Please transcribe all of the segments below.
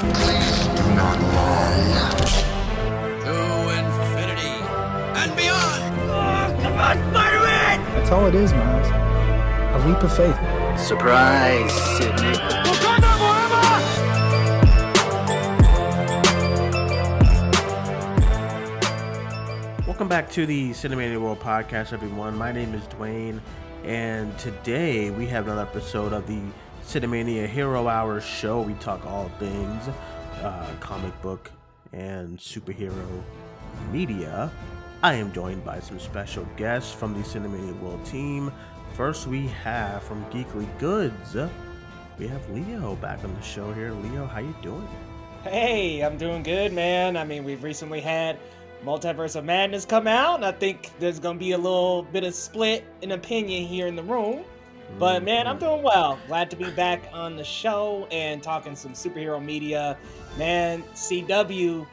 Please do not lie. To infinity and beyond! Come on, Spider-Man! That's all it is, Miles. A leap of faith. Surprise, Sydney. Welcome back to the Cinemania World Podcast, everyone. My name is Duane, and today we have another episode of the Cinemania Hero Hour show. We talk all things uh, comic book and superhero media. I am joined by some special guests from the Cinemania World team. First, we have from Geekly Goods, we have Leo back on the show here. Leo, how you doing? Hey, I'm doing good, man. I mean, we've recently had Multiverse of Madness come out, and I think there's gonna be a little bit of split in opinion here in the room. But mm-hmm. man, I'm doing well. Glad to be back on the show and talking some superhero media. Man, CW,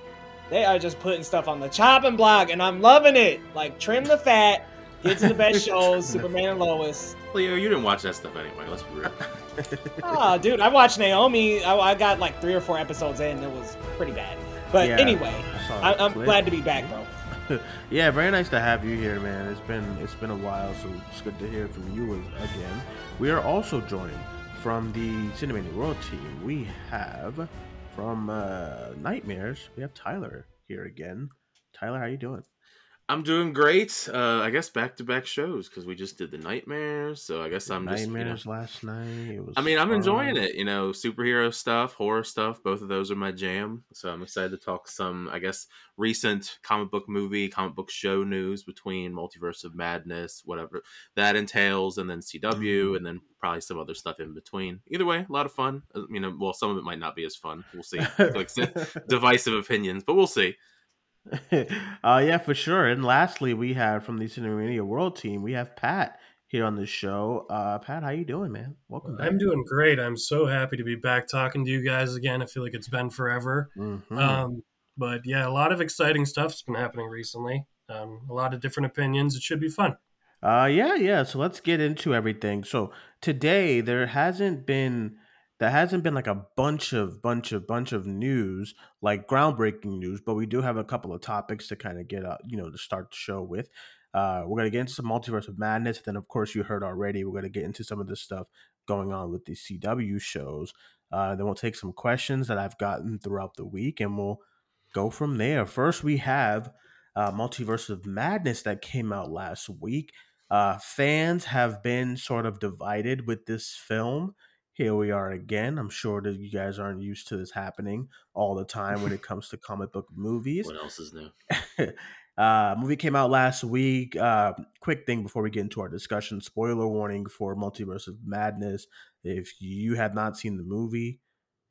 they are just putting stuff on the chopping block, and I'm loving it. Like trim the fat, get to the best shows, Superman and Lois. Leo, you didn't watch that stuff anyway. Let's be real. Oh, dude, I watched Naomi. I, I got like three or four episodes in. It was pretty bad. But Yeah, anyway, I saw I, that I'm glad to be back, bro. yeah, very nice to have you here, man. It's been it's been a while, so it's good to hear from you again. We are also joined from the Cinemania World team. We have from uh, Nightmares. We have Tyler here again. Tyler, how you doing? I'm doing great. Uh, I guess back to back shows because we just did the nightmares. So I guess I'm just. you know- Nightmares last night. It was. I mean, I'm enjoying it. You know, superhero stuff, horror stuff. Both of those are my jam. So I'm excited to talk some, I guess, recent comic book movie, comic book show news between Multiverse of Madness, whatever that entails, and then CW, and then probably some other stuff in between. Either way, a lot of fun. Uh, You know, well, some of it might not be as fun. We'll see. like divisive opinions, but we'll see. uh, yeah, for sure. And lastly, we have from the Cinemania World team, we have Pat here on the show. Uh, Pat, how you doing, man? Welcome back. I'm doing great. I'm so happy to be back talking to you guys again. I feel like it's been forever. Mhm. Um, but yeah, a lot of exciting stuff's been happening recently. Um, a lot of different opinions. It should be fun. Uh yeah, yeah. So let's get into everything. So today there hasn't been there hasn't been like a bunch of bunch of bunch of news, like groundbreaking news, but we do have a couple of topics to kind of get out, you know, to start the show with. Uh we're gonna get into some multiverse of madness, then of course you heard already, we're gonna get into some of the stuff going on with the CW shows. Uh then we'll take some questions that I've gotten throughout the week and we'll go from there. First we have uh, Multiverse of Madness that came out last week. Uh, fans have been sort of divided with this film. Here we are again. I'm sure that you guys aren't used to this happening all the time when it comes to comic book movies. What else is new? uh, movie came out last week. Uh, quick thing before we get into our discussion: spoiler warning for Multiverse of Madness. If you have not seen the movie,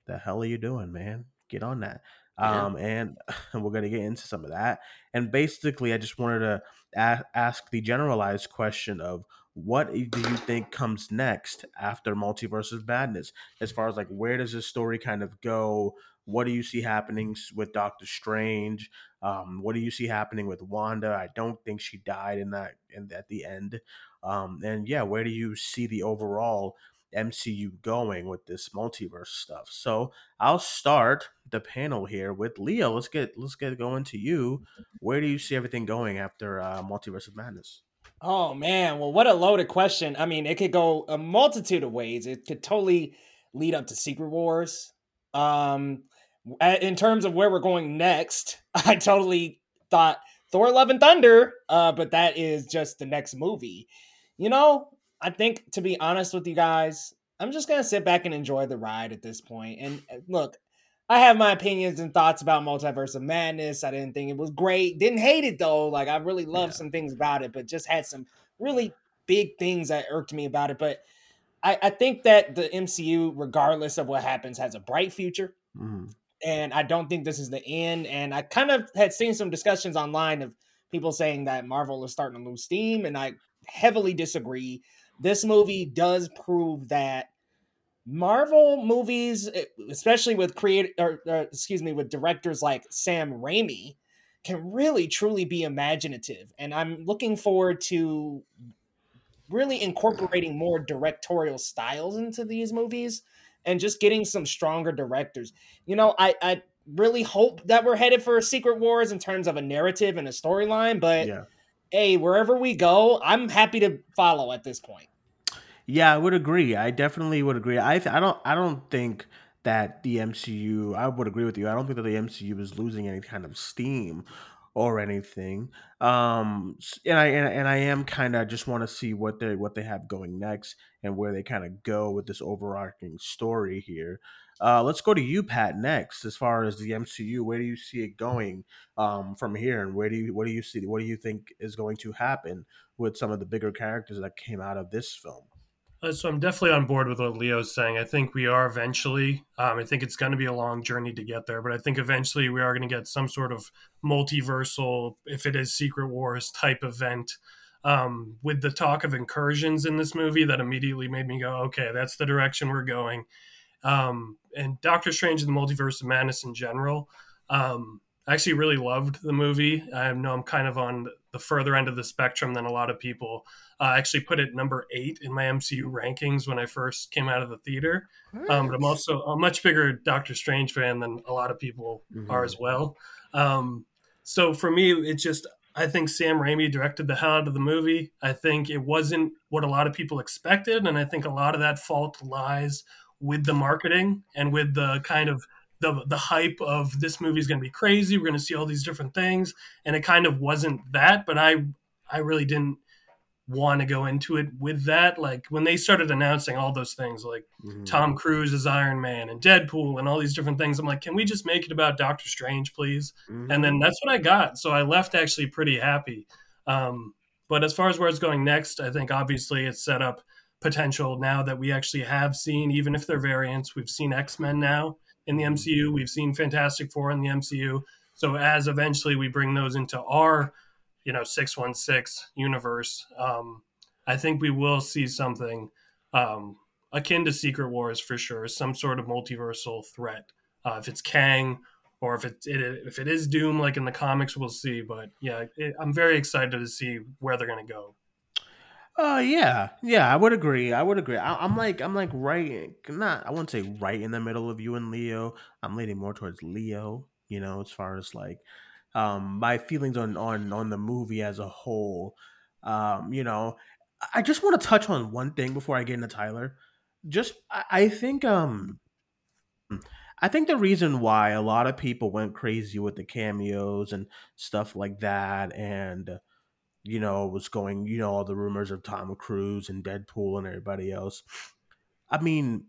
the hell are you doing, man? Get on that. Yeah. Um, and we're gonna get into some of that. And basically, I just wanted to a- ask the generalized question of what do you think comes next after Multiverse of Madness? As far as like where does this story kind of go? What do you see happening with Doctor Strange? Um, what do you see happening with Wanda? I don't think she died in that in at the end. Um, and yeah, where do you see the overall MCU going with this multiverse stuff? So I'll start the panel here with Leo. Let's get let's get going to you. Where do you see everything going after uh, Multiverse of Madness? Oh man, well, what a loaded question. I mean, it could go a multitude of ways. It could totally lead up to Secret Wars. Um, in terms of where we're going next, I totally thought Thor: Love and Thunder, uh, but that is just the next movie. You know, I think to be honest with you guys, I'm just gonna sit back and enjoy the ride at this point. And uh, look, I have my opinions and thoughts about Multiverse of Madness. I didn't think it was great. Didn't hate it though. Like I really loved some things about it, but just had some really big things that irked me about it. But I, I think that the MCU, regardless of what happens, has a bright future. Mhm. And I don't think this is the end. And I kind of had seen some discussions online of people saying that Marvel is starting to lose steam, and I heavily disagree. This movie does prove that Marvel movies, especially with create or, or excuse me, with directors like Sam Raimi, can really truly be imaginative. And I'm looking forward to really incorporating more directorial styles into these movies and just getting some stronger directors. You know, I I really hope that we're headed for Secret Wars in terms of a narrative and a storyline, but Yeah. hey, wherever we go, I'm happy to follow at this point. Yeah, I would agree. I definitely would agree. I th- I don't I don't think that the MCU. I would agree with you. I don't think that the MCU is losing any kind of steam or anything. Um, and I and, and I am kind of just want to see what they what they have going next and where they kind of go with this overarching story here. Uh, let's go to you, Pat. Next, as far as the MCU, where do you see it going um, from here, and where do you what do you see? What do you think is going to happen with some of the bigger characters that came out of this film? Uh, so I'm definitely on board with what Leo's saying. I think we are eventually. Um, I think it's going to be a long journey to get there, but I think eventually we are going to get some sort of multiversal, if it is Secret Wars type event. Um, with the talk of incursions in this movie, that immediately made me go, okay, that's the direction we're going. Um, and Doctor Strange and the Multiverse of Madness in general. Um, I actually really loved the movie. I know I'm kind of on the further end of the spectrum than a lot of people. Uh, I actually put it number eight in my MCU rankings when I first came out of the theater. Um, but I'm also a much bigger Doctor Strange fan than a lot of people Mhm. are as well. Um, so for me, it just I think Sam Raimi directed the hell out of the movie. I think it wasn't what a lot of people expected, and I think a lot of that fault lies with the marketing and with the kind of the the hype of this movie is going to be crazy. We're going to see all these different things, and it kind of wasn't that. But I I really didn't want to go into it with that. Like when they started announcing all those things, like Mhm. Tom Cruise as Iron Man and Deadpool and all these different things, I'm like, can we just make it about Doctor Strange, please? Mhm. And then that's what I got. So I left actually pretty happy. Um, but as far as where it's going next, I think obviously it's set up potential now that we actually have seen, even if they're variants, we've seen X Men now in the MCU, we've seen Fantastic Four in the MCU. So as eventually we bring those into our, you know, six one six universe, um, I think we will see something um, akin to Secret Wars for sure, some sort of multiversal threat. Uh, if it's Kang or if it, it if it is Doom, like in the comics, we'll see. But yeah, it, I'm very excited to see where they're going to go. Uh yeah, yeah, I would agree. I would agree. I, I'm like, I'm like right, not. I wouldn't say right in the middle of you and Leo. I'm leaning more towards Leo. You know, as far as like, um, my feelings on on on the movie as a whole. Um, you know, I just want to touch on one thing before I get into Tyler. Just, I, I think, um, I think the reason why a lot of people went crazy with the cameos and stuff like that, and you know, was going, you know, all the rumors of Tom Cruise and Deadpool and everybody else. I mean,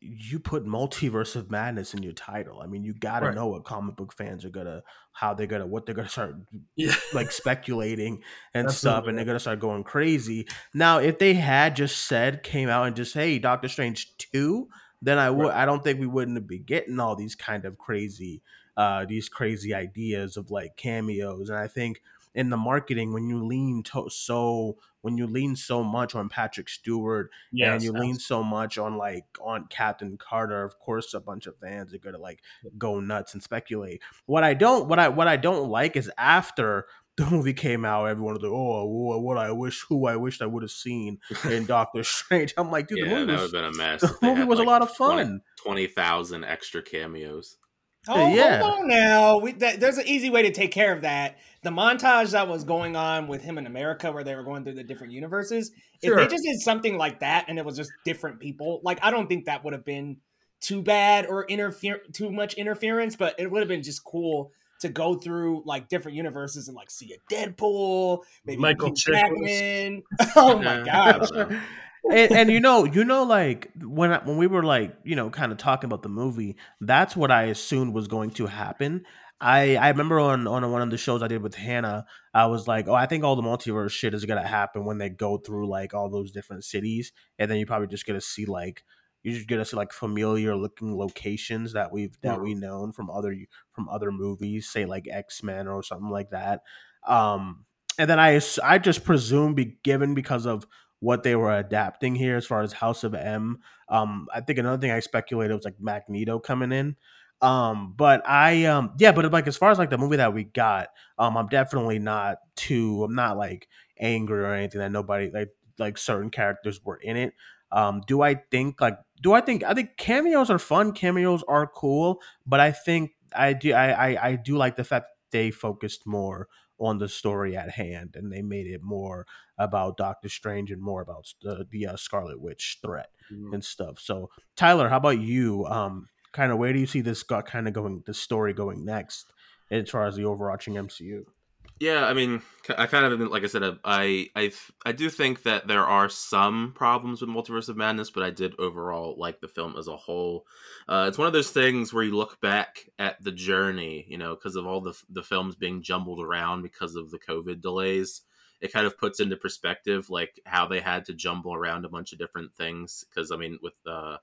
you put multiverse of madness in your title. I mean, you got to Right. know what comic book fans are gonna, how they're gonna, what they're gonna start Yeah, like speculating and stuff, and they're gonna start going crazy. Now, if they had just said, came out and just, hey, Doctor Strange two, then I would. Right. I don't think we wouldn't be getting all these kind of crazy, uh, these crazy ideas of like cameos. And I think in the marketing, when you lean to- so, when you lean so much on Patrick Stewart yes, and you lean so much on like on Captain Carter, of course, a bunch of fans are gonna like go nuts and speculate. What I don't, what I, what I don't like is after the movie came out, everyone was like, "Oh, wha- what I wish, who I wished I would have seen in Doctor Strange." I'm like, dude, yeah, the movie was, been a mess. the movie was a lot of 20 fun. 20,000 extra cameos. Oh, Yeah. hold on now. We, that, there's an easy way to take care of that. The montage that was going on with him in America, where they were going through the different universes, if they just did something like that and it was just different people, like I don't think that would have been too bad or interfere too much interference, but it would have been just cool to go through like different universes and like see a Deadpool, maybe Michael. Jackman. Oh my gosh. and, and you know, you know, like when I, when we were like, you know, kind of talking about the movie, that's what I assumed was going to happen. I I remember on on one of the shows I did with Hannah, I was like, oh, I think all the multiverse shit is gonna happen when they go through like all those different cities, and then you're probably just gonna see like you're just gonna see like familiar looking locations that we've that we known from other from other movies, say like X Men or something like that. Um, and then I I just presume be given because of what they were adapting here as far as House of M. Um, I think another thing I speculated was like Magneto coming in. Um, but I um yeah, but like as far as like the movie that we got, um, I'm definitely not too I'm not like angry or anything that nobody like like certain characters were in it. Um, do I think like do I think I think cameos are fun, cameos are cool, but I think I do I I, I do like the fact they focused more on the story at hand and they made it more about Doctor Strange and more about the the uh, Scarlet Witch threat Mhm. and stuff. So Tyler, how about you? Um, kind of where do you see this got kind of going the story going next as far as the overarching MCU? Yeah, I mean, I kind of like I said, uh, I I I do think that there are some problems with Multiverse of Madness, but I did overall like the film as a whole. Uh, it's one of those things where you look back at the journey, you know, because of all the the films being jumbled around because of the COVID delays. It kind of puts into perspective like how they had to jumble around a bunch of different things. Because I mean, with the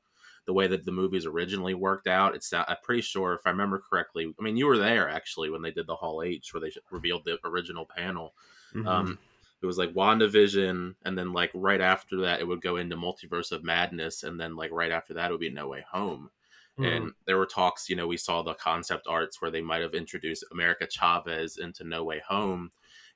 the way that the movies originally worked out, it's I'm pretty sure if I remember correctly. I mean, you were there actually when they did the Hall H, where they revealed the original panel. Mm-hmm. Um, it was like WandaVision, and then like right after that, it would go into Multiverse of Madness, and then like right after that, it would be No Way Home. And there were talks, you know, we saw the concept arts where they might have introduced America Chavez into No Way Home.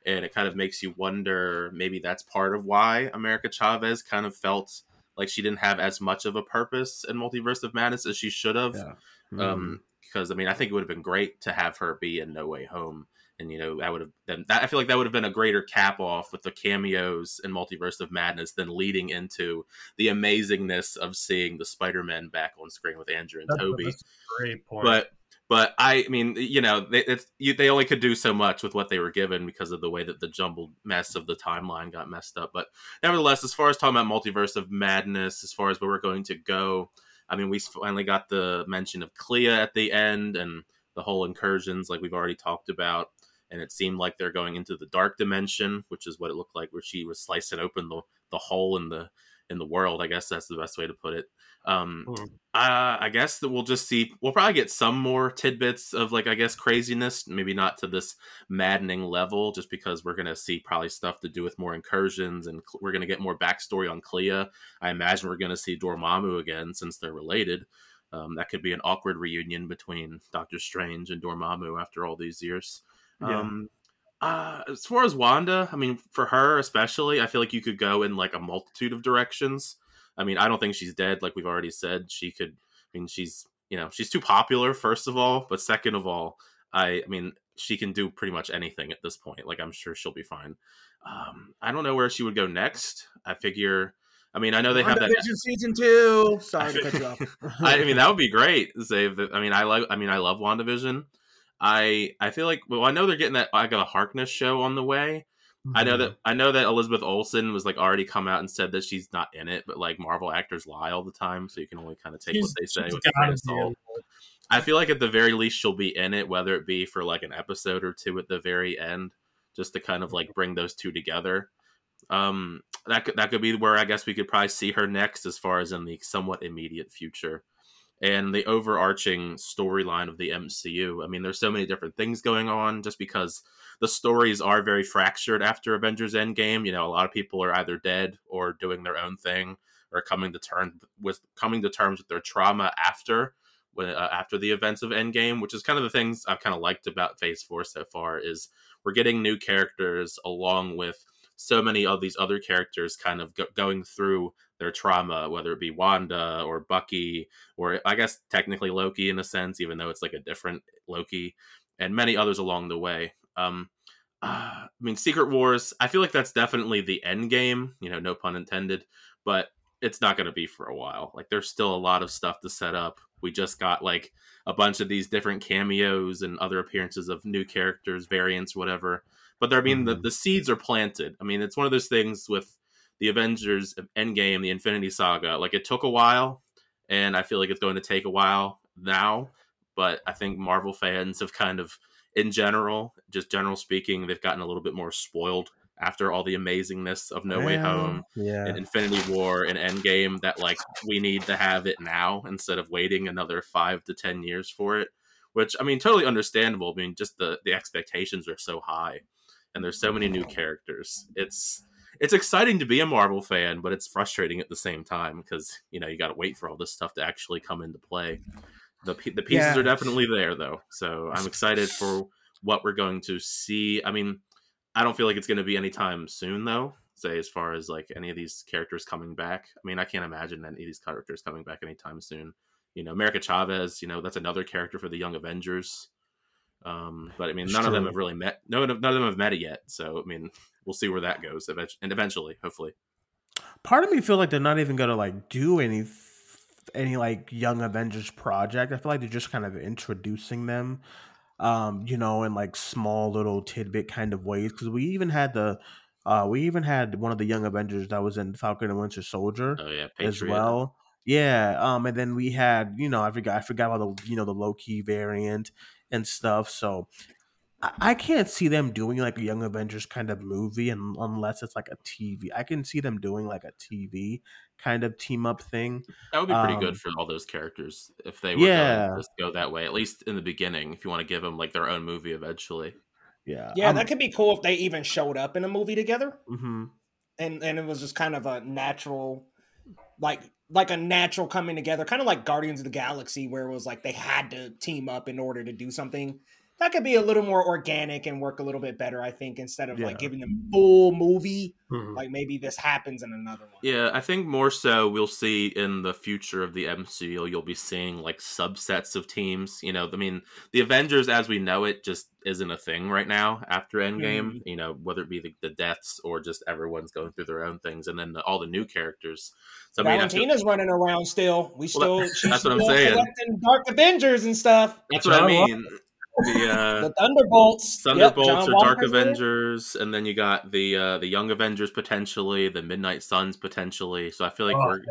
And it kind of makes you wonder maybe that's part of why America Chavez kind of felt like she didn't have as much of a purpose in Multiverse of Madness as she should have. Yeah. Mm-hmm. Um, because I mean, I think it would have been great to have her be in No Way Home, and you know that would have been. That, I feel like that would have been a greater cap off with the cameos in Multiverse of Madness than leading into the amazingness of seeing the Spider Man back on screen with Andrew and That's, Toby. that's a great point. But but I mean, you know, they, you, they only could do so much with what they were given because of the way that the jumbled mess of the timeline got messed up. But nevertheless, as far as talking about multiverse of madness, as far as where we're going to go, I mean, we finally got the mention of Clea at the end and the whole incursions, like we've already talked about. And it seemed like they're going into the dark dimension, which is what it looked like, where she was slicing open the the hole in the in the world. I guess that's the best way to put it. Um, Hmm. uh, I guess that we'll just see. We'll probably get some more tidbits of like I guess craziness. Maybe not to this maddening level, just because we're gonna see probably stuff to do with more incursions, and cl- we're gonna get more backstory on Clea. I imagine we're gonna see Dormammu again since they're related. Um, that could be an awkward reunion between Doctor Strange and Dormammu after all these years. Yeah. Um, uh, as far as Wanda, I mean, for her especially, I feel like you could go in like a multitude of directions. I mean, I don't think she's dead, like we've already said. She could. I mean, she's you know she's too popular, first of all, but second of all, I, I mean, she can do pretty much anything at this point. Like I'm sure she'll be fine. Um, I don't know where she would go next. I figure. I mean, I know they have that. Season two. Sorry to cut you off. I, I mean, that would be great. Save the. I mean, I like. I mean, I love Wandavision. I I feel like well, I know they're getting that like a Harkness show on the way. I know that I know that Elizabeth Olsen was like already come out and said that she's not in it, but like Marvel actors lie all the time, so you can only kind of take She's- what they say with a grain of salt. I feel like at the very least she'll be in it, whether it be for like an episode or two at the very end, just to kind of like bring those two together. Um, that could that could be where I guess we could probably see her next, as far as in the somewhat immediate future. And the overarching storyline of the MCU. I mean, there's so many different things going on, just because the stories are very fractured after Avengers Endgame. You know, a lot of people are either dead or doing their own thing, or coming to terms with coming to terms with their trauma after when uh, after the events of Endgame, which is kind of the things I've kind of liked about Phase Four so far. Is we're getting new characters along with so many of these other characters kind of go- going through their trauma, whether it be Wanda or Bucky, or I guess technically Loki in a sense, even though it's like a different Loki, and many others along the way. Um, uh, I mean, Secret Wars. I feel like that's definitely the end game. You know, no pun intended. But it's not going to be for a while. Like, there's still a lot of stuff to set up. We just got like a bunch of these different cameos and other appearances of new characters, variants, whatever. But there, I mean, the, the seeds are planted. I mean, it's one of those things with the Avengers Endgame, the Infinity Saga. Like, it took a while, and I feel like it's going to take a while now. But I think Marvel fans have kind of in general, just general speaking, they've gotten a little bit more spoiled after all the amazingness of No Way Home Yeah. and Infinity War and Endgame that like we need to have it now instead of waiting another five to ten years for it. Which I mean, totally understandable. I mean, just the the expectations are so high, and there's so many new characters. It's it's exciting to be a Marvel fan, but it's frustrating at the same time because you know you got to wait for all this stuff to actually come into play. The the pieces Yeah. are definitely there though, so I'm excited for what we're going to see. I mean, I don't feel like it's going to be anytime soon though. say as far as like any of these characters coming back. I mean, I can't imagine any of these characters coming back anytime soon. You know, America Chavez, you know, that's another character for the Young Avengers. Um, but I mean, It's none of them have really met. No, none of them have met it yet. So I mean, we'll see where that goes, eventually, and eventually, hopefully. part of me feel like they're not even gonna like do any any like young avengers project. I feel like they're just kind of introducing them um you know in like small little tidbit kind of ways. Because we even had the uh we even had one of the young avengers that was in falcon and winter soldier Oh yeah, as well. Yeah um and then we had you know i forgot i forgot about the you know the Loki variant and stuff. So I- I can't see them doing like a Young Avengers kind of movie, and unless it's like a TV, I can see them doing like a TV kind of team up thing. That would be pretty Um, good for all those characters if they were Yeah. to just go that way. At least in the beginning, if you want to give them like their own movie eventually. Yeah, Yeah, that could be cool if they even showed up in a movie together, hmm and and it was just kind of a natural, like like a natural coming together, kind of like Guardians of the Galaxy, where it was like they had to team up in order to do something. That could be a little more organic and work a little bit better, I think, instead of Yeah. like giving them full movie. Mhm. Like maybe this happens in another one. Yeah, I think more so we'll see in the future of the MCU, you'll be seeing like subsets of teams. You know, I mean, the Avengers as we know it just isn't a thing right now after Endgame. Mhm. You know, whether it be the, the deaths or just everyone's going through their own things, and then the, all the new characters. So I mean, I running around still. We Well, still that- she's that's what I'm saying. Dark Avengers and stuff. that's what I John mean. The uh, The Thunderbolts. Thunderbolts John or Dark Walker's there. Avengers, and then you got the uh, the Young Avengers potentially, the Midnight Suns potentially. So I feel like Oh, we're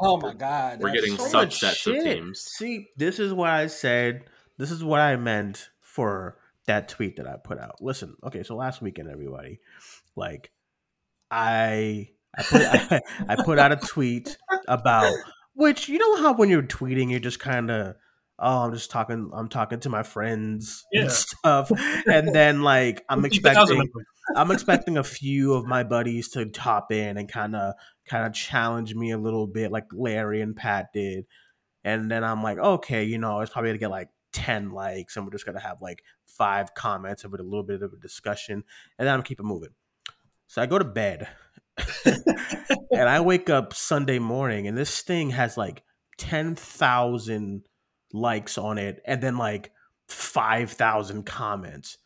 Oh my god. We're getting so so much subsets of teams. See, this is what I said. This is what I meant for that tweet that I put out. Listen, okay, so last weekend, everybody, like, I I put I, I put out a tweet about which you know how when you're tweeting, you're just kind of oh, I'm just talking, I'm talking to my friends Yeah. and stuff, and then like I'm Keep it thousand expecting. I'm expecting a few of my buddies to top in and kind of kind of challenge me a little bit, like Larry and Pat did. And then I'm like, okay, you know, it's probably gonna get like 10 likes, and we're just gonna have like five comments with a little bit of a discussion, and then I'm keep it moving. So I go to bed, and I wake up Sunday morning, and this thing has like 10,000 likes on it, and then like 5,000 comments.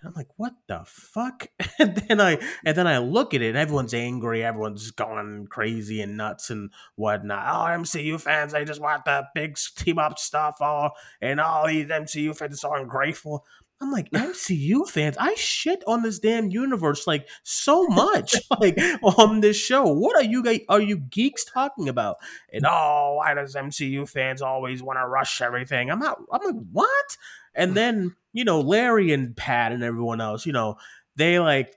And I'm like, what the fuck? And then I and then I look at it, and everyone's angry, everyone's going crazy and nuts and whatnot. Oh, MCU fans, they just want the big team up stuff, all and all these MCU fans are ungrateful. I'm like, MCU fans, I shit on this damn universe like so much, like on this show. What are you guys are you geeks talking about? And oh, why does MCU fans always want to rush everything? I'm not I'm like, what? And mm. then, you know, Larry and Pat and everyone else, you know, they like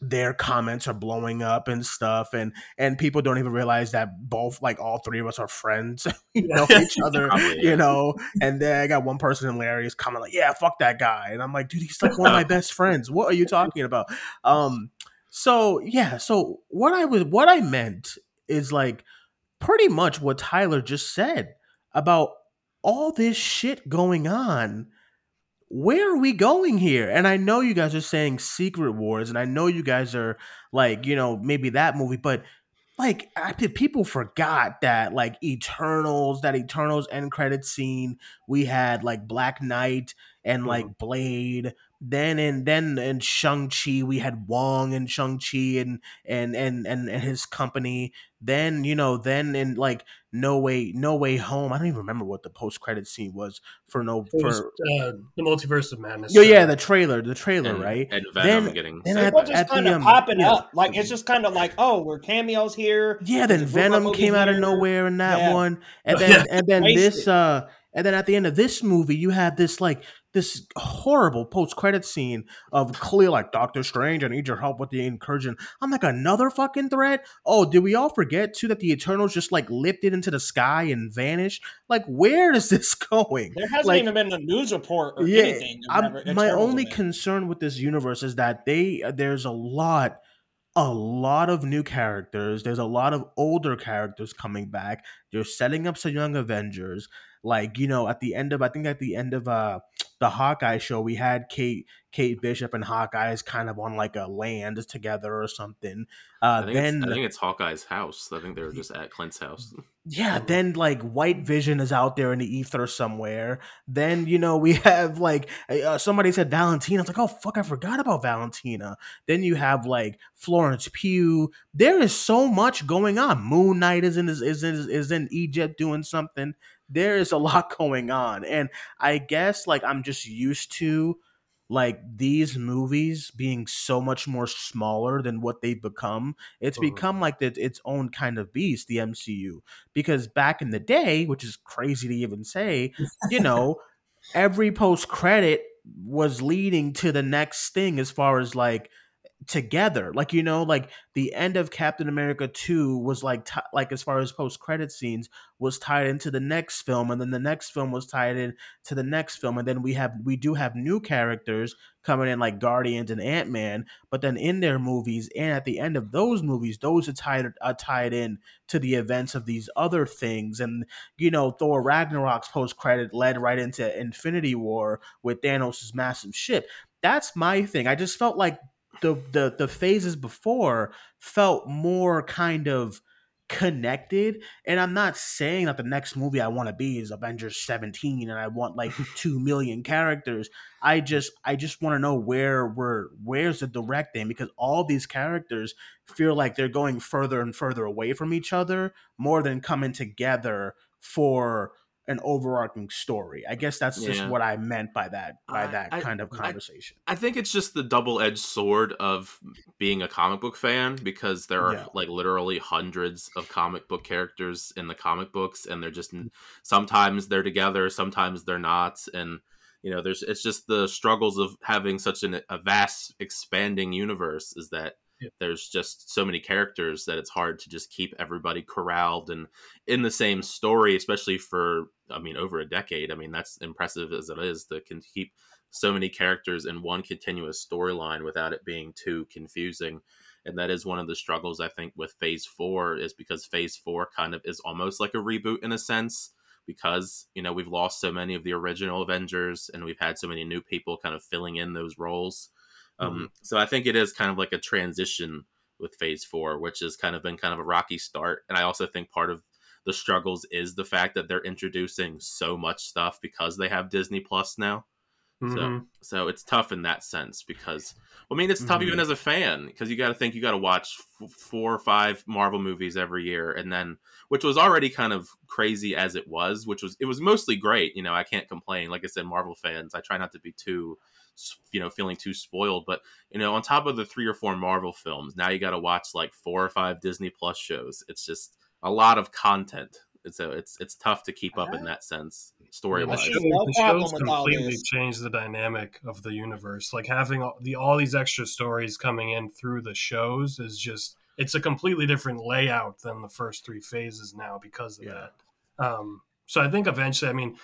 their comments are blowing up and stuff and and people don't even realize that both like all three of us are friends you know each other Probably, yeah. you know and then i got one person in larry's comment like yeah fuck that guy and i'm like dude he's like one of my best friends. What are you talking about? Um so yeah so what i was what i meant is like pretty much what tyler just said about all this shit going on where are we going here? And I know you guys are saying Secret Wars, and I know you guys are like, you know, maybe that movie, but like, I people forgot that like Eternals, that Eternals end credit scene, we had like Black Knight and mm-hmm. like Blade. Then in then in Shang Chi, we had Wong and Shang Chi and and and and and his company. Then you know, then in like No Way No Way Home, I don't even remember what the post credit scene was for No It was, for uh, the Multiverse of Madness. Oh yeah, uh, the trailer, the trailer, and, right? and Venom Then- getting then at- just at the, kind of um, popping yeah. up. Like it's just kind of like, oh, we're cameos here. Yeah, then There's a Venom came out of here. nowhere in that Yeah. one, and then and then this uh and then at the end of this movie, you have this like this horrible post credit scene of Clea like Doctor Strange, I need your help with the incursion. I'm like another fucking threat. Oh, did we all forget too that the Eternals just like lifted into the sky and vanished? Like, where is this going? There hasn't Like- even been a news report or Yeah, anything. My only concern with this universe is that they uh, there's a lot a lot of new characters. There's a lot of older characters coming back. They're setting up some young Avengers. Like you know, at the end of I think at the end of uh the Hawkeye show, we had Kate Kate Bishop and Hawkeye's kind of on like a land together or something. Uh, I think, then it's, I think it's Hawkeye's house. I think they were just at Clint's house. yeah, then like White Vision is out there in the ether somewhere. Then you know we have like uh, somebody said Valentina. It's like oh fuck, I forgot about Valentina. Then you have like Florence Pugh. There is so much going on. Moon Knight is in is is, is in Egypt doing something. There is a lot going on, and I guess like I'm just used to like these movies being so much more smaller than what they've become. It's become like that its own kind of beast the mcu because back in the day which is crazy to even say you know every post credit was leading to the next thing as far as like together like you know like the end of captain america 2 was like ti like as far as post credit scenes was tied into the next film and then the next film was tied in to the next film and then we have we do have new characters coming in like guardians and ant-man but then in their movies and at the end of those movies those are tied are tied in to the events of these other things and you know thor ragnarok's post credit led right into infinity war with thanos' massive ship. That's my thing. I just felt like the the the phases before felt more kind of connected. And i'm not saying that the next movie i want to be is avengers 17 and i want like 2 million characters. I just i just want to know where we're where's the directing because all these characters feel like they're going further and further away from each other more than coming together for an overarching story i guess that's just Yeah. what i meant by that by I- that I- kind of conversation I think it's just the double edged sword of being a comic book fan because there are Yeah. like literally hundreds of comic book characters in the comic books, and they're just Mm. sometimes they're together, sometimes they're not, and you know, there's it's just the struggles of having such an, a vast, expanding universe is that There's just so many characters that it's hard to just keep everybody corralled and in the same story, especially for I mean over a decade. I mean that's impressive as it is to can keep so many characters in one continuous storyline without it being too confusing. And that is one of the struggles I think with Phase Four is because Phase Four kind of is almost like a reboot in a sense because you know we've lost so many of the original Avengers and we've had so many new people kind of filling in those roles. Um, so I think it is kind of like a transition with Phase Four, which has kind of been kind of a rocky start. And I also think part of the struggles is the fact that they're introducing so much stuff because they have Disney Plus now. Mhm. So so it's tough in that sense because well, I mean it's tough Mhm. even as a fan because you got to think you got to watch f- four or five Marvel movies every year and then which was already kind of crazy as it was, which was it was mostly great. You know, I can't complain. Like I said, Marvel fans, I try not to be too you know feeling too spoiled but you know on top of the three or four marvel films now you got to watch like four or five disney plus shows it's just a lot of content and so it's it's tough to keep up in that sense story The I wise see. shows, the shows completely this. changed the dynamic of the universe. Like having all, the all these extra stories coming in through the shows is just it's a completely different layout than the first three phases now because of Yeah. that. Um, so I think eventually, I mean,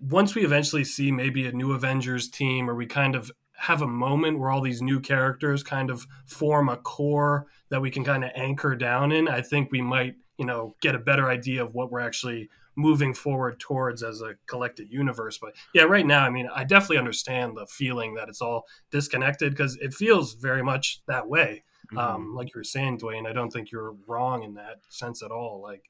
once we eventually see maybe a new Avengers team, or we kind of have a moment where all these new characters kind of form a core that we can kind of anchor down in, I think we might, you know, get a better idea of what we're actually moving forward towards as a collected universe. But yeah, right now, I mean, I definitely understand the feeling that it's all disconnected because it feels very much that way. Mm-hmm. Um, like you were saying, Duane, I don't think you're wrong in that sense at all. Like,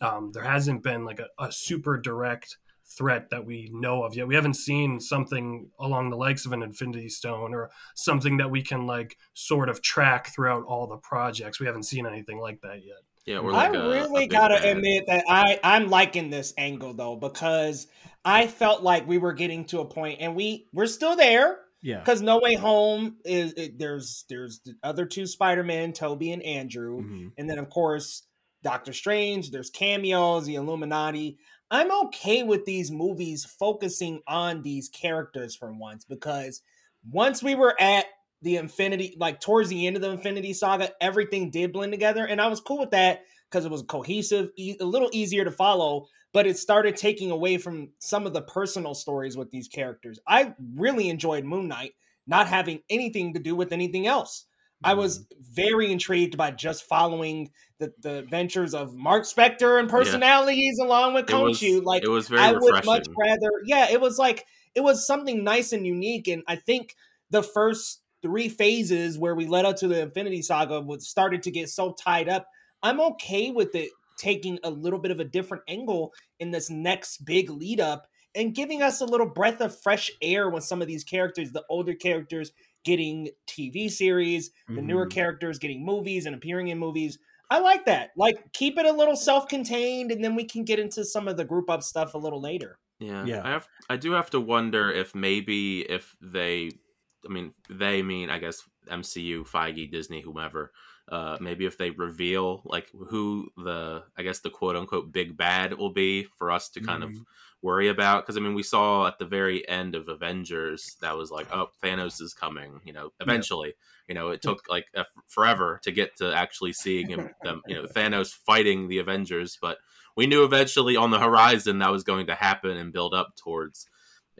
um, there hasn't been like a, a super direct threat that we know of yet. We haven't seen something along the likes of an Infinity Stone or something that we can like sort of track throughout all the projects. We haven't seen anything like that yet. yeah or I like a- a really big gotta bad. admit that I I'm liking this angle though because I felt like we were getting to a point, and we we're still there yeah because No Way Home is it, there's there's the other two Spider Men, Toby and Andrew, Mhm. and then of course Doctor Strange. There's cameos, the Illuminati. I'm okay with these movies focusing on these characters for once because once we were at the Infinity, like towards the end of the Infinity Saga, everything did blend together, and I was cool with that because it was cohesive, e- a little easier to follow. But it started taking away from some of the personal stories with these characters. I really enjoyed Moon Knight not having anything to do with anything else. I was very intrigued by just following the, the adventures of Mark Spector and personalities along with It was, Like it was very I would much rather, yeah, it was like it was something nice and unique. And I think the first three phases where we led up to the Infinity Saga was started to get so tied up. I'm okay with it taking a little bit of a different angle in this next big lead up and giving us a little breath of fresh air when some of these characters, the older characters, getting TV series, the newer Mhm. characters getting movies and appearing in movies. I like that. Like keep it a little self-contained and then we can get into some of the group up stuff a little later. Yeah, Yeah. I have. I do have to wonder if maybe if they, I mean, they mean I guess MCU, Feige, Disney, whomever. Uh, maybe if they reveal like who the I guess the quote unquote big bad will be for us to kind of Mhm. Worry about because I mean we saw at the very end of Avengers that was like oh Thanos is coming you know eventually. You know it took like a, forever to get to actually seeing him them you know Thanos fighting the Avengers but we knew eventually on the horizon that was going to happen and build up towards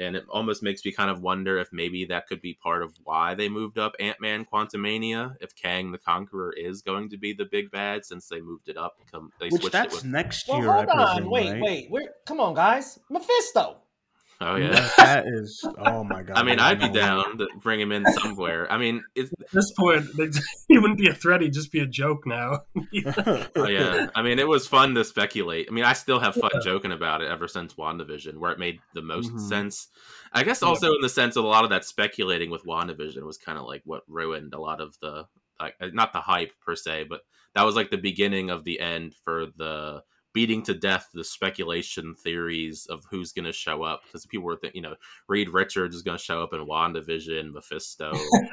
and it almost makes me kind of wonder if maybe that could be part of why they moved up Ant-Man Quantumania if Kang the Conqueror is going to be the big bad since they moved it up come they Which switched that's it with next Well, year. I hold on. presume, Wait, right? wait. We're come on, guys. Mephisto. Oh yeah That- that is. Oh my god. I mean, I'd be no. down to bring him in somewhere. I mean, it's, At this point, he wouldn't be a threat; he'd just be a joke now. oh, yeah. I mean, it was fun to speculate. I mean, I still have fun joking about it ever since WandaVision, where it made the most Mhm. sense. I guess also in the sense of a lot of that speculating with WandaVision was kind of like what ruined a lot of the, like, uh, not the hype per se, but that was like the beginning of the end for the beating to death the speculation theories of who's going to show up because people were thinking, you know, Reed Richards is going to show up in WandaVision, Mephisto,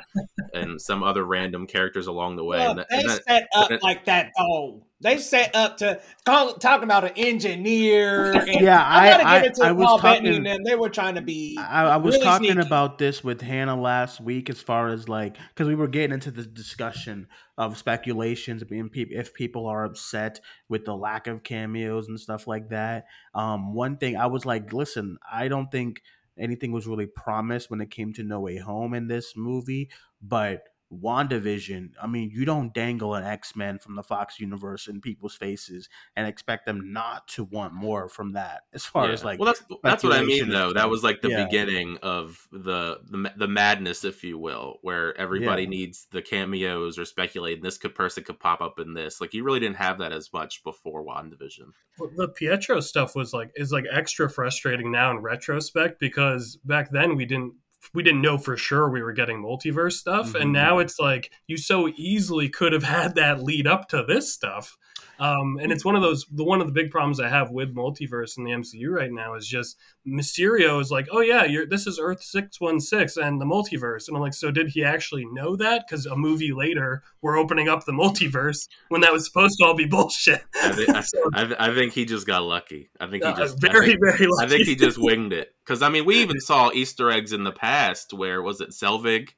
and some other random characters along the way. Look, and, they and that- set up like that though. They set up to call, talking about an engineer. And Yeah, I I- give it to I- was talking- and. They were trying to be. I, I was really talking sneaky. about this with Hannah last week, as far as like, because we were getting into the discussion of speculations if people are upset with the lack of cameos and stuff like that. Um, one thing I was like, listen, I don't think anything was really promised when it came to No Way Home in this movie, but WandaVision, I mean, you don't dangle an X Men from the Fox universe in people's faces and expect them not to want more from that. As far Yeah. as like, well, that's that's what I mean though. That was like the Yeah. beginning of the, the the madness, if you will, where everybody Yeah. needs the cameos or speculating this could person could pop up in this. Like you really didn't have that as much before WandaVision. Well, the Pietro stuff was like is like extra frustrating now in retrospect because back then we didn't we didn't know for sure we were getting multiverse stuff Mhm. and now it's like you so easily could have had that lead up to this stuff um, and it's one of those the one of the big problems i have with multiverse in the mcu right now is just mysterio is like oh yeah you're this is earth 616 and the multiverse and i'm like so did he actually know that because a movie later we're opening up the multiverse when that was supposed to all be bullshit I, thi- I, I, I think he just got lucky. I think he Uh, just I very think- very lucky. I think he just winged it. Because I mean, we even saw Easter eggs in the past. Where was it Selvig?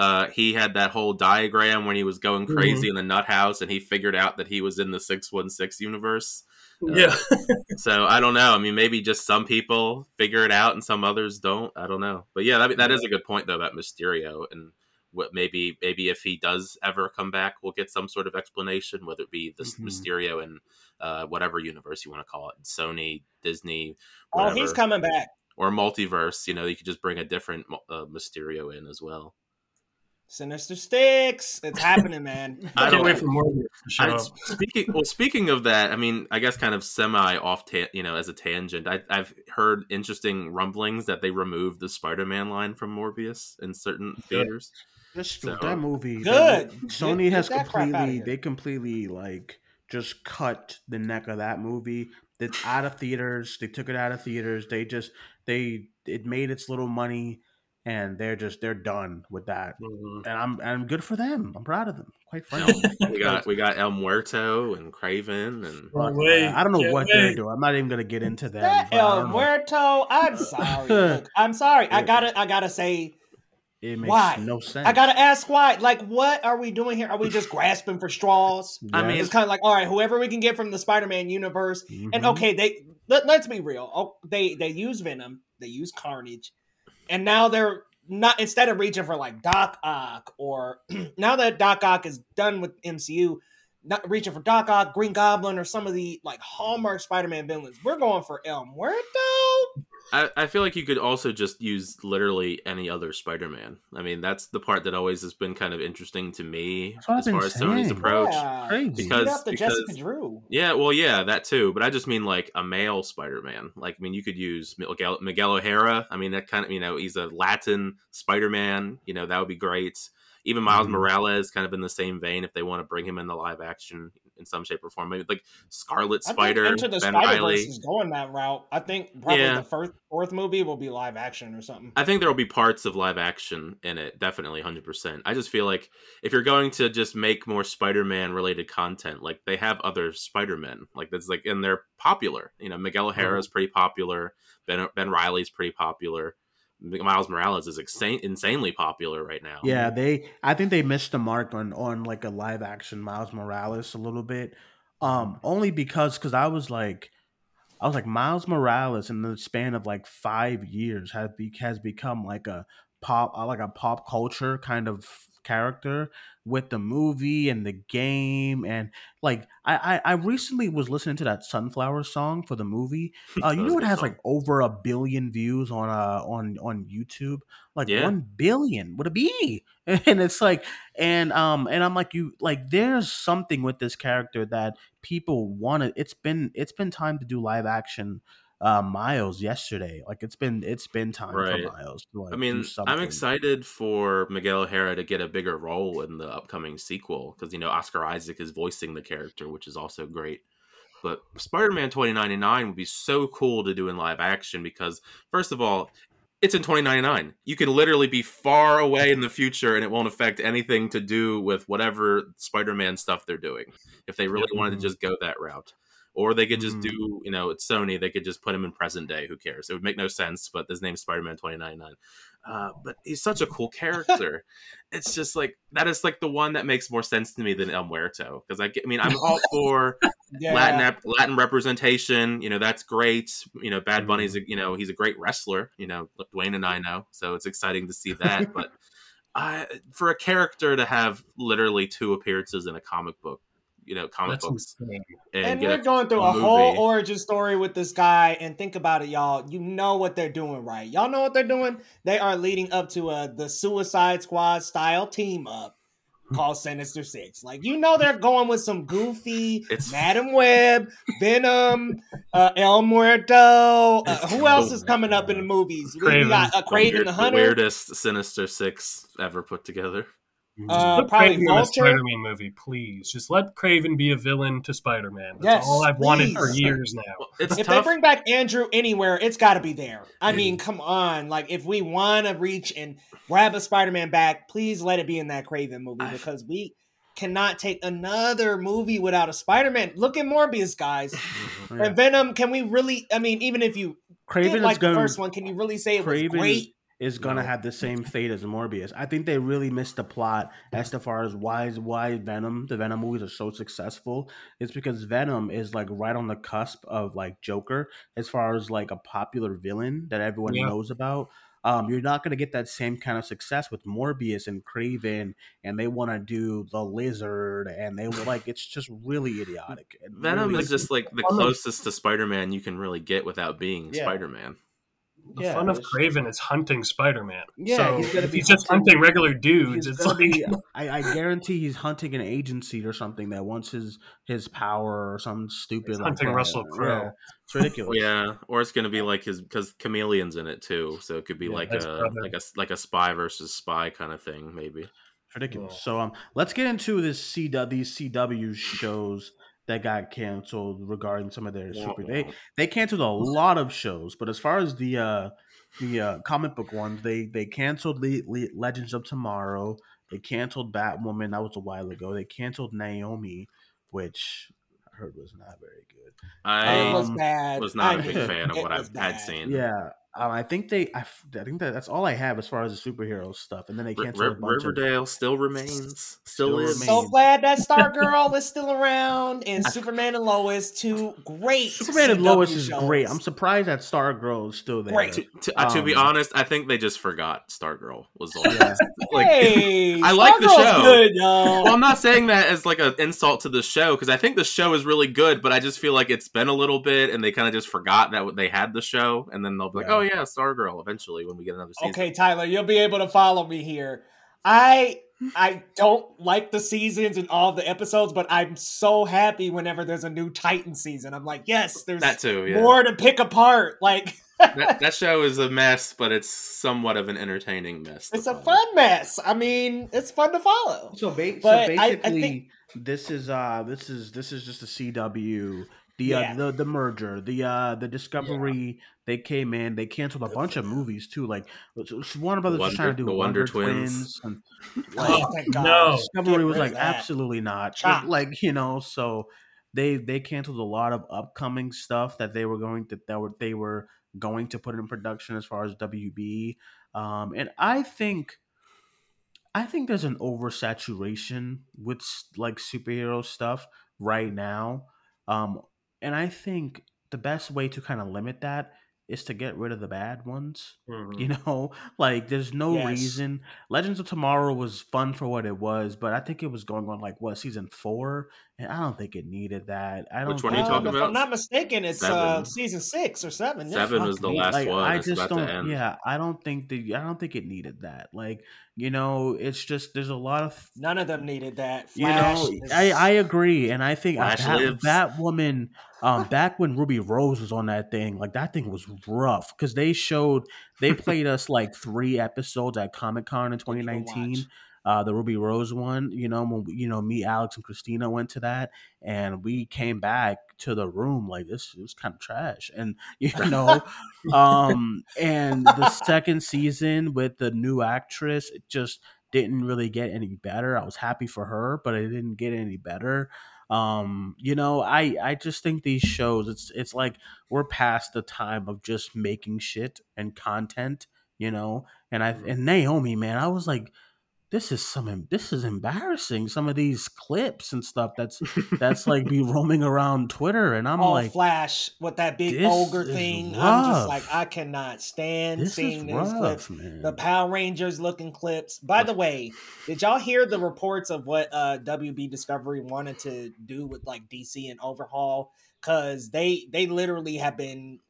Uh, he had that whole diagram when he was going Mm-hmm. crazy in the nut house, and he figured out that he was in the six one six universe. Uh, yeah So I don't know. I mean, maybe just some people figure it out and some others don't. I don't know. But yeah, that, that is a good point though about Mysterio and what maybe maybe if he does ever come back, we'll get some sort of explanation, whether it be this Mhm. Mysterio in uh, whatever universe you want to call it, Sony, Disney, oh, he's coming back. or multiverse. You know, you could just bring a different uh, Mysterio in as well. Sinister Six. It's happening, man. I I don't- can't wait for more to show I, speaking well, speaking of that, I mean, I guess kind of semi off, ta- you know, as a tangent. I, I've heard interesting rumblings that they removed the Spider-Man line from Morbius in certain theaters. Just So- that movie. Good. that Sony Get- has get that crap outta completely. They completely like just cut the neck of that movie. It's out of theaters. They took it out of theaters. They just they it made its little money, and they're just they're done with that. Mhm. And I'm and good for them. I'm proud of them. Quite frankly, we got we got El Muerto and Kraven and Can't wait. I don't know can't what they're doing. I'm not even gonna get into them. That El don't know. Muerto. I'm sorry. Look, I'm sorry. I gotta. I gotta say. It makes Why? no sense. I gotta ask why. Like, what are we doing here? Are we just grasping for straws? I mean, It's kind of like, all right, whoever we can get from the Spider-Man universe, and Mhm. okay, they let, let's be real. Oh, they they use Venom, they use Carnage, and now they're not instead of reaching for like Doc Ock or now that Doc Ock is done with MCU, not reaching for Doc Ock, Green Goblin, or some of the like Hallmark Spider-Man villains. We're going for El Muerto. I, I feel like you could also just use literally any other Spider-Man. I mean, that's the part that always has been kind of interesting to me That's what I've as far as Sony's approach. Yeah. Because- the because- Jessica Drew. Yeah, well, yeah, that too. But I just mean like a male Spider-Man. Like, I mean, you could use Miguel, Miguel O'Hara. I mean, that kind of, you know, he's a Latin Spider-Man. You know, that would be great. Even Miles Mhm. Morales, kind of in the same vein, if they want to bring him in the live action in some shape or form. Maybe like Scarlet Spider, Into the Ben Spider Riley. Verse is going that route. I think probably Yeah. the first fourth movie will be live action or something. I think there will be parts of live action in it, definitely, hundred percent. I just feel like if you're going to just make more Spider-Man related content, like they have other Spider-Men, like that's like, and they're popular. You know, Miguel O'Hara is mm-hmm. pretty popular. Ben Ben Riley's pretty popular. Miles Morales is insane, insanely popular right now. Yeah, they. I think they missed the mark on on like a live action Miles Morales a little bit. Um, only because because I was like, I was like Miles Morales in the span of like five years has be has become like a pop like a pop culture kind of character with the movie and the game and like I I, I recently was listening to that Sunflower song for the movie. Uh, you know it has song. like over a billion views on uh on on YouTube like Yeah. one billion with a B, and it's like, and um, and I'm like, you like, there's something with this character that people want to. It's been it's been time to do live action. Uh, Miles yesterday, like it's been it's been time Right. for Miles. To, like, I mean, I'm excited for Miguel O'Hara to get a bigger role in the upcoming sequel because you know Oscar Isaac is voicing the character, which is also great. But Spider-Man 2099 would be so cool to do in live action because, first of all, it's in 2099. You can literally be far away in the future, and it won't affect anything to do with whatever Spider-Man stuff they're doing. If they really wanted to just go that route. Or they could just Mhm. do, you know, it's Sony. They could just put him in present day. Who cares? It would make no sense. But his name's Spider Man twenty ninety nine. Uh, but he's such a cool character. it's just like that is like the one that makes more sense to me than El Muerto because I, I mean I'm all for Yeah. Latin Latin representation. You know that's great. You know Bad Bunny's Mm-hmm. a, you know he's a great wrestler. You know Duane and I know, so it's exciting to see that. but I, for a character to have literally two appearances in a comic book, you know comic That's books, insane. and, and get we're going through a whole origin story with this guy and think about it y'all you know what they're doing right? Y'all know what they're doing? They are leading up to a the suicide squad style team up called sinister six. Like you know they're going with some goofy It's- madam web venom uh el muerto uh, who else is coming up in the movies? We, we Kraven. got uh, Kraven weird- the hunter. weirdest Sinister Six ever put together. Just Uh, probably Kraven in a Vulture. Spider-Man movie, please. Just let Kraven be a villain to Spider-Man. That's Yes, all I've wanted for years now. Well, it's if tough. they bring back Andrew anywhere, it's got to be there. I mean, come on. Like, if we want to reach and grab a Spider Man back, please let it be in that Kraven movie I- because we cannot take another movie without a Spider Man. Look at Morbius, guys. Yeah. And Venom, can we really? I mean, even if you Kraven did is like the first one, can you really say it was great? Is gonna No. have the same fate as Morbius. I think they really missed the plot as to far as why why Venom the Venom movies are so successful. It's because Venom is like right on the cusp of like Joker as far as like a popular villain that everyone Yeah. knows about. Um, you're not gonna get that same kind of success with Morbius and Kraven, and they want to do the Lizard, and they were like it's just really idiotic. Venom really is just like the closest to Spider-Man you can really get without being Yeah. Spider-Man. The Yeah, fun of Kraven is hunting Spider-Man. Yeah, so he's gonna if be he's just hunting- hunting regular dudes. It's like be- I, I guarantee he's hunting an agency or something that wants his his power or some stupid He's like hunting that. Russell Crowe. Yeah, it's ridiculous. Yeah, or it's gonna be like his because Chameleon's in it too, so it could be Yeah, like a brother. like a like a spy versus spy kind of thing, maybe. Ridiculous. Yeah. So um, let's get into this CW these CW shows that got canceled regarding some of their super. They they canceled a lot of shows, but as far as the uh the uh, comic book ones, they they canceled Le- Le- Legends of Tomorrow. They canceled Batwoman. That was a while ago. They canceled Naomi, which I heard was not very good. I it was Um, bad. was not I a big fan of what I've had seen. Yeah, Um, I think they. I, f- I think that that's all I have as far as the superhero stuff, and then they R- canceled a R- bunch of. Riverdale still remains, still, Still is. remains. So glad that Stargirl is still around, and Superman and Lois, two great. Superman and CW Lois is great. I'm surprised that Stargirl is still there. Great. To, to, uh, to be Um, honest, I think they just forgot Stargirl was on. Yeah. like, Hey, I like the Stargirl's show. Good, well, I'm not saying that as like an insult to the show because I think the show is really good, but I just feel like it's been a little bit, and they kind of just forgot that they had the show, and then they'll be like, Yeah. "Oh yeah, Stargirl." Eventually, when we get another season. Okay, Tyler, you'll be able to follow me here. I I don't like the seasons and all the episodes, but I'm so happy whenever there's a new Titan season. I'm like, yes, there's that too. Yeah, more to pick apart. Like that, that show is a mess, but it's somewhat of an entertaining mess. to it's a fun mess. I mean, it's fun to follow. So, ba- But so I- I basically, think- this is uh this is this is just a CW. The Yeah. uh, the the merger, the uh the Discovery, they came in, they canceled a bunch of movies too. Like Warner Brothers was trying to do the Wonder, Wonder Twins. Twins. and, Oh, like, thank God. no. Discovery was like absolutely not. Chop. Like you know, so they they canceled a lot of upcoming stuff that they were going to that were they were going to put in production as far as WB. Um, and I think I think there's an oversaturation with like superhero stuff right now. Um, and I think the best way to kind of limit that is to get rid of the bad ones. Mhm. You know, like there's no Yes. reason. Legends of Tomorrow was fun for what it was, but I think it was going on like what season four, and I don't think it needed that. I don't. Which one are you think- talking if about? I'm not mistaken, it's uh, season six or seven. Yeah. Seven Fuck was the me. last Like, one. I just about don't. to end. Yeah, I don't think the I don't think it needed that. Like you know, it's just there's a lot of None of them needed that. you know. is- I I agree, and I think Flash that, lives. that woman. Um, back when Ruby Rose was on that thing, like that thing was rough because they showed they played us like three episodes at Comic Con in Give it a 2019 uh, the Ruby Rose one. You know, when we- you know me, Alex, and Christina went to that, and we came back to the room like this was kind of trash, and you know, um, and the second season with the new actress, it just didn't really get any better. I was happy for her, but it didn't get any better. Um, you know, I I just think these shows, it's it's like we're past the time of just making shit and content. You know, and I and Naomi, man, I was like this is some this is embarrassing some of these clips and stuff that's that's like be roaming around twitter and i'm all like Flash with that big ogre thing. I'm just like, I cannot stand this seeing these rough clips. man The Power Rangers looking clips. By the way, did y'all hear the reports of what uh, WB Discovery wanted to do with like DC and Overhaul? Because they they literally have been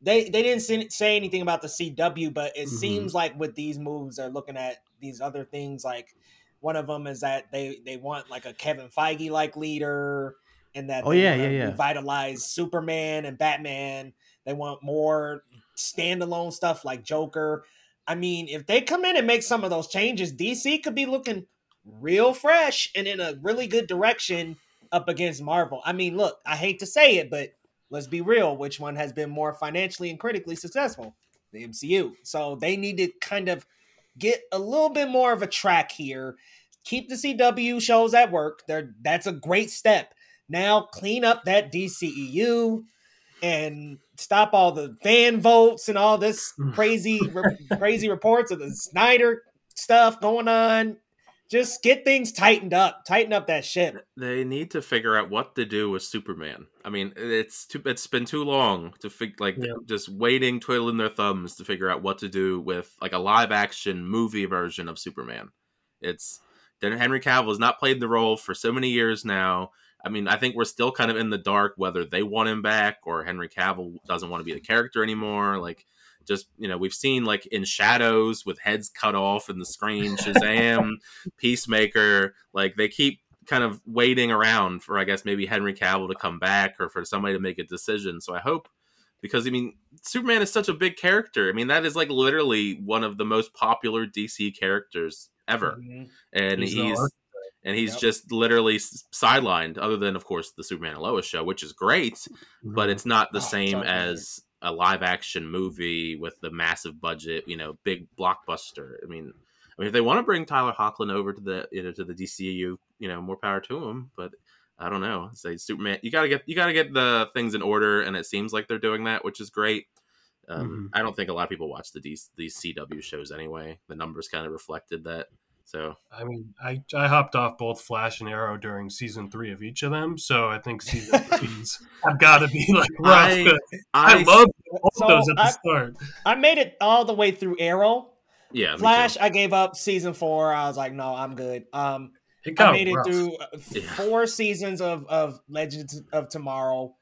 they they didn't say, say anything about the CW, but it Mhm. seems like with these moves they're looking at these other things. Like one of them is that they they want like a Kevin Feige like leader, and that Oh, yeah, yeah, yeah. revitalize Superman and Batman. They want more standalone stuff like Joker. I mean, if they come in and make some of those changes, DC could be looking real fresh and in a really good direction up against Marvel. I mean, look, I hate to say it, but let's be real. Which one has been more financially and critically successful? The MCU. So they need to kind of get a little bit more of a track here. Keep the CW shows at work. They're, that's a great step. Now clean up that DCEU and stop all the fan votes and all this mm. crazy re- crazy reports of the Snyder stuff going on. Just get things tightened up. Tighten up that shit. They need to figure out what to do with Superman. I mean, it's too, it's been too long to fig- like Yeah. just waiting, twiddling their thumbs to figure out what to do with like a live action movie version of Superman. It's then Henry Cavill has not played the role for so many years now. I mean, I think we're still kind of in the dark whether they want him back or Henry Cavill doesn't want to be the character anymore. Like, just you know, we've seen like in Shadows with heads cut off in the screen, Shazam, Peacemaker. Like they keep kind of waiting around for, I guess, maybe Henry Cavill to come back or for somebody to make a decision. So I hope because I mean, Superman is such a big character. I mean, that is like literally one of the most popular DC characters ever, and He's he's. and he's Yep. just literally s- sidelined, other than of course the Superman and Lois show, which is great, but it's not the Oh, same as a live action movie with the massive budget, you know, big blockbuster. I mean, I mean, if they want to bring Tyler Hoechlin over to the you know to the DCU, you know, more power to him. But I don't know. Say Superman, you gotta get you gotta get the things in order, and it seems like they're doing that, which is great. Um, I don't think a lot of people watch the these these CW shows anyway. The numbers kind of reflected that. So I mean, I, I hopped off both Flash and Arrow during season three of each of them, so I think season threes have got to be like rough. I- I, I, love both So, those at the I- start. I made it all the way through Arrow. yeah. Flash, I gave up season four. I was like, no, I'm good. Um, I got made it through uh, Yeah. four seasons of of Legends of Tomorrow,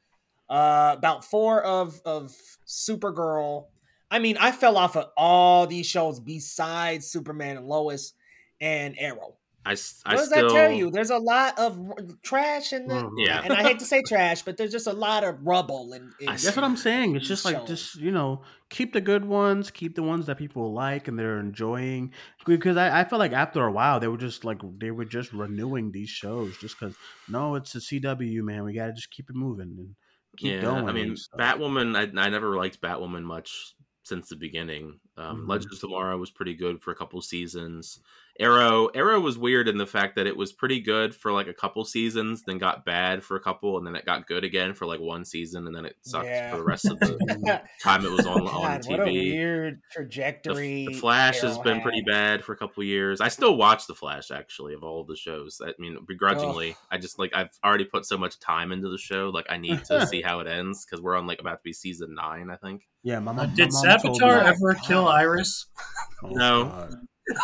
uh, about four of of Supergirl. I mean, I fell off of all these shows besides Superman and Lois and Arrow. I, s- What does still that tell you? There's a lot of r- trash in the, Mhm. Yeah. and I hate to say trash, but there's just a lot of rubble and. I- That's what I'm saying. It's just like shows. just you know keep the good ones, keep the ones that people like and they're enjoying. Because I, I feel like after a while they were just like they were just renewing these shows just because no, it's a CW man. We got to just keep it moving and keep yeah, going. I mean. Batwoman. I, I never liked Batwoman much since the beginning. Um, Mhm. Legends of Tomorrow was pretty good for a couple seasons. Arrow, Arrow was weird in the fact that it was pretty good for like a couple seasons, then got bad for a couple, and then it got good again for like one season, and then it sucked Yeah. for the rest of the time it was on on God, what a TV. weird The, trajectory. the Flash has been had. pretty bad for a couple years. I still watch the Flash actually of all of the shows. I mean, begrudgingly. I just like I've already put so much time into the show. Like I need to see how it ends because we're on like about to be season nine, I think. yeah, my Uh, mom. did my mom told Savitar me- ever kill Iris? Oh, No. God.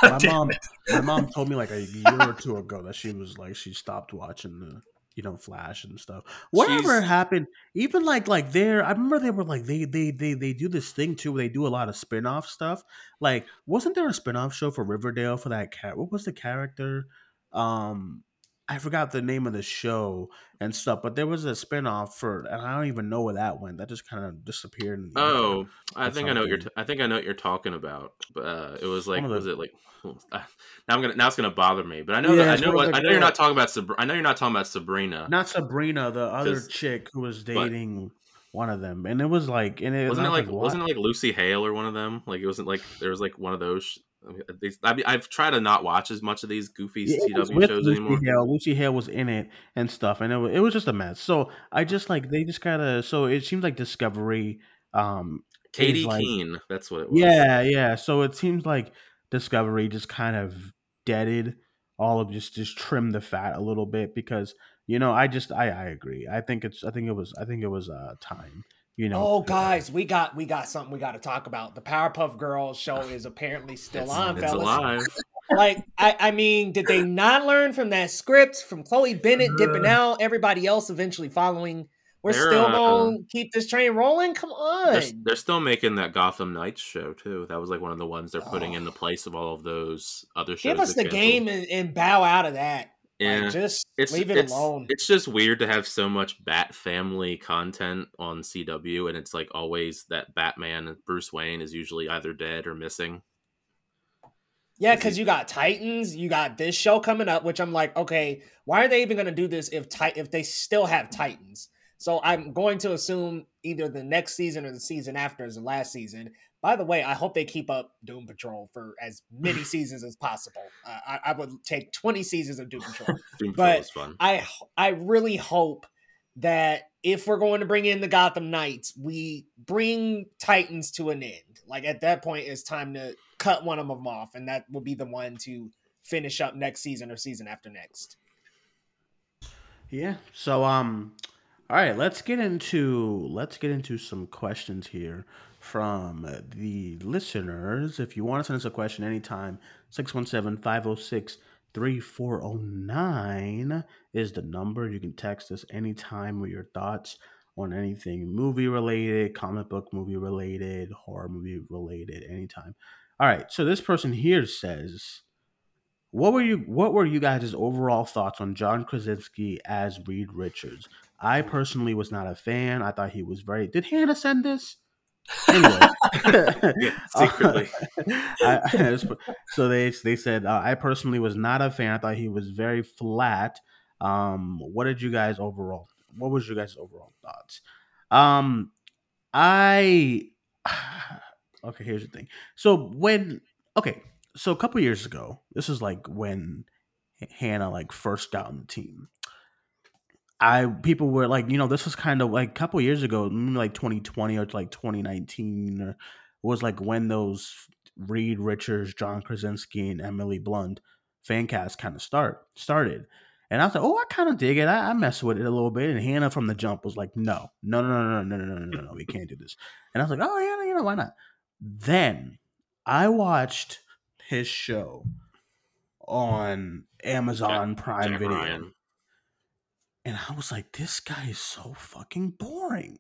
My mom, my mom told me like a year or two ago that she was like she stopped watching the you know Flash and stuff. Whatever She's- happened, even like like there, I remember they were like they they they they do this thing too. Where they do a lot of spin off stuff. Like, wasn't there a spin off show for Riverdale for that cat? What was the character? Um, I forgot the name of the show and stuff, but there was a spin off for, and I don't even know where that went. That just kind of disappeared. In the. Oh, I think I know what you're. T- something. I think I know what you're talking about. But uh, it was like, the- was it like? uh, now I'm gonna. Now it's gonna bother me. But I know that. I know. What, the I know you're not talking about. I know you're not talking about Sabrina. not Sabrina, the other chick who was dating one of them, and it was like, and it wasn't it like? was Wasn't it like Lucy Hale or one of them? Like it wasn't like there was like one of those. I mean, these- I mean, I've tried to not watch as much of these goofy Yeah, CW shows Lucy anymore. Hale. Lucy Hale was in it and stuff, and it was, it was just a mess. So I just like they just kind of so it seems like Discovery. Um, Katie like- Keene, that's what it was. yeah, yeah. So it seems like Discovery just kind of deaded all of just just trim the fat a little bit because you know I just I I agree. I think it's I think it was I think it was uh time. You know. Oh, uh, uh, guys, we got we got something we got to talk about. The Powerpuff Girls show is apparently still It's, on, it's fellas. alive. Like, I, I mean, did they not learn from that script from Chloe Bennet uh, dipping out? Everybody else eventually following. We're still uh, going to keep this train rolling. Come on. They're, they're still making that Gotham Knights show too. That was like one of the ones they're putting Oh. in the place of all of those other shows. Give us the canceled. game and, and bow out of that. Yeah, Like, just it's leave it it's, alone. It's just weird to have so much Bat family content on CW, and it's like always that Batman, Bruce Wayne, is usually either dead or missing. Yeah, because you got Titans, you got this show coming up, which I'm like, okay, why are they even going to do this if tit- if they still have Titans? So I'm going to assume either the next season or the season after is the last season. By the way, I hope they keep up Doom Patrol for as many seasons as possible. Uh, I, I would take 20 seasons of Doom Patrol. Doom Patrol But is fun. I h- I really hope that if we're going to bring in the Gotham Knights, we bring Titans to an end. Like at that point, it's time to cut one of them off, and that will be the one to finish up next season or season after next. Yeah. So um all right, let's get into let's get into some questions here from the listeners. If you want to send us a question anytime, 617-506-3409 is the number. You can text us anytime with your thoughts on anything movie related, comic book movie related, horror movie related, anytime. All right, so this person here says what were you what were you guys' overall thoughts on John Krasinski as Reed Richards? I personally was not a fan. I thought he was very Did Hannah send this? Anyway. Yeah, secretly. I- so they they said uh, I personally was not a fan. I thought he was very flat. Um what did you guys overall what was your guys' overall thoughts? Um I okay, here's the thing. So when okay, so a couple years ago, this is like when Hannah like first got on the team. I people were like, you know, this was kind of like a couple years ago, like 2020 or like 2019, or was like when those Reed Richards, John Krasinski, and Emily Blunt fan cast kind of start started. And I was like, oh, I kind of dig it. I, I mess with it a little bit. And Hannah from the jump was like, no, no, no, no, no, no, no, no, no, no, we can't do this. And I was like, oh, yeah, you know, why not? Then I watched his show on Amazon Prime Jack Video. Ryan. And I was like, this guy is so fucking boring.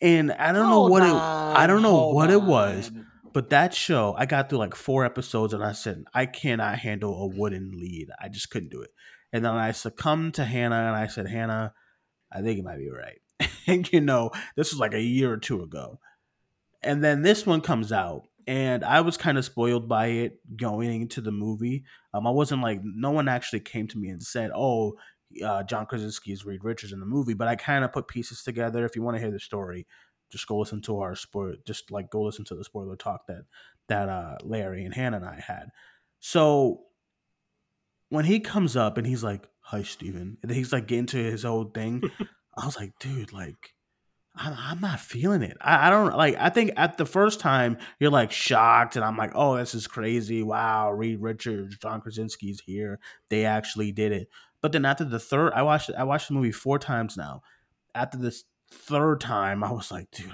And I don't know what it I don't know what it was, but that show, I got through like four episodes and I said, I cannot handle a wooden lead. I just couldn't do it. And then I succumbed to Hannah and I said, Hannah, I think it might be right. and you know, this was like a year or two ago. And then this one comes out, and I was kind of spoiled by it going into the movie. Um, I wasn't like no one actually came to me and said, "Oh, uh, John Krasinski's is Reed Richards in the movie," but I kind of put pieces together. If you want to hear the story, just go listen to our sport. Just like go listen to the spoiler talk that that uh, Larry and Hannah and I had. So when he comes up and he's like, "Hi, Steven. and he's like getting to his old thing, I was like, "Dude, like." I'm, I'm not feeling it. I, I don't like. I think at the first time you're like shocked, and I'm like, "Oh, this is crazy! Wow, Reed Richards, John Krasinski's here. They actually did it." But then after the third, I watched I watched the movie four times now. After this third time, I was like, "Dude,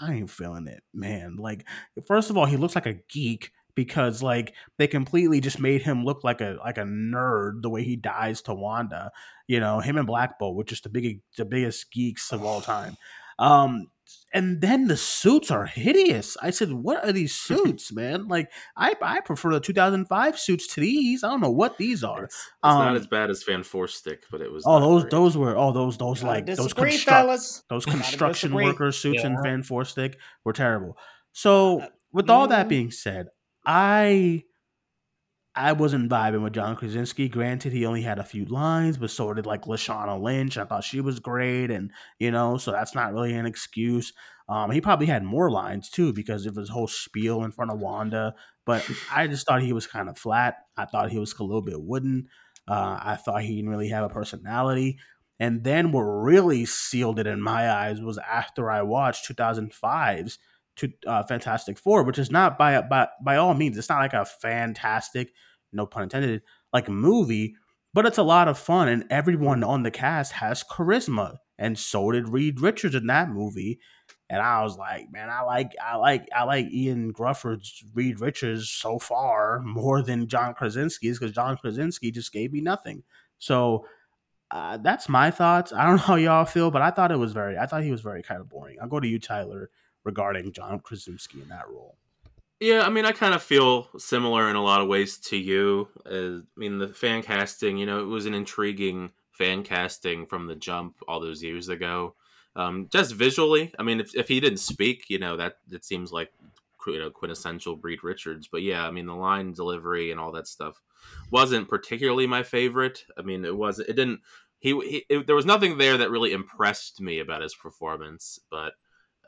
I ain't feeling it, man." Like, first of all, he looks like a geek because like they completely just made him look like a like a nerd the way he dies to Wanda. You know, him and Black Bolt, which is the big the biggest geeks of all time. Um, and then the suits are hideous. I said, "What are these suits, man? Like, I I prefer the 2005 suits to these. I don't know what these are. It's, it's Um, not as bad as Fan Four Stick, but it was. Oh, those great. those were oh those those like those disagree, construct those construction disagree. worker suits in Yeah. Fan Four Stick were terrible. So with all that being said, I I wasn't vibing with John Krasinski. Granted, he only had a few lines, but so did like Lashana Lynch. I thought she was great, and you know, so that's not really an excuse. Um, he probably had more lines too because of his whole spiel in front of Wanda. But I just thought he was kind of flat. I thought he was a little bit wooden. Uh, I thought he didn't really have a personality. And then what really sealed it in my eyes was after I watched 2005's to uh, Fantastic Four, which is not by by by all means, it's not like a fantastic, no pun intended, like movie, but it's a lot of fun, and everyone on the cast has charisma, and so did Reed Richards in that movie. And I was like, man, I like I like I like Ian Gruffudd's Reed Richards so far more than John Krasinski's because John Krasinski just gave me nothing. So uh, that's my thoughts. I don't know how y'all feel, but I thought it was very I thought he was very kind of boring. I'll go to you, Tyler, regarding John Krasinski in that role. Yeah, I mean, I kind of feel similar in a lot of ways to you. Uh, I mean, the fan casting, you know, it was an intriguing fan casting from the jump all those years ago. Um, just visually, I mean, if, if he didn't speak, you know, that it seems like you know quintessential Reed Richards. But yeah, I mean, the line delivery and all that stuff wasn't particularly my favorite. I mean, it wasn't. It didn't. He, he it, there was nothing there that really impressed me about his performance, but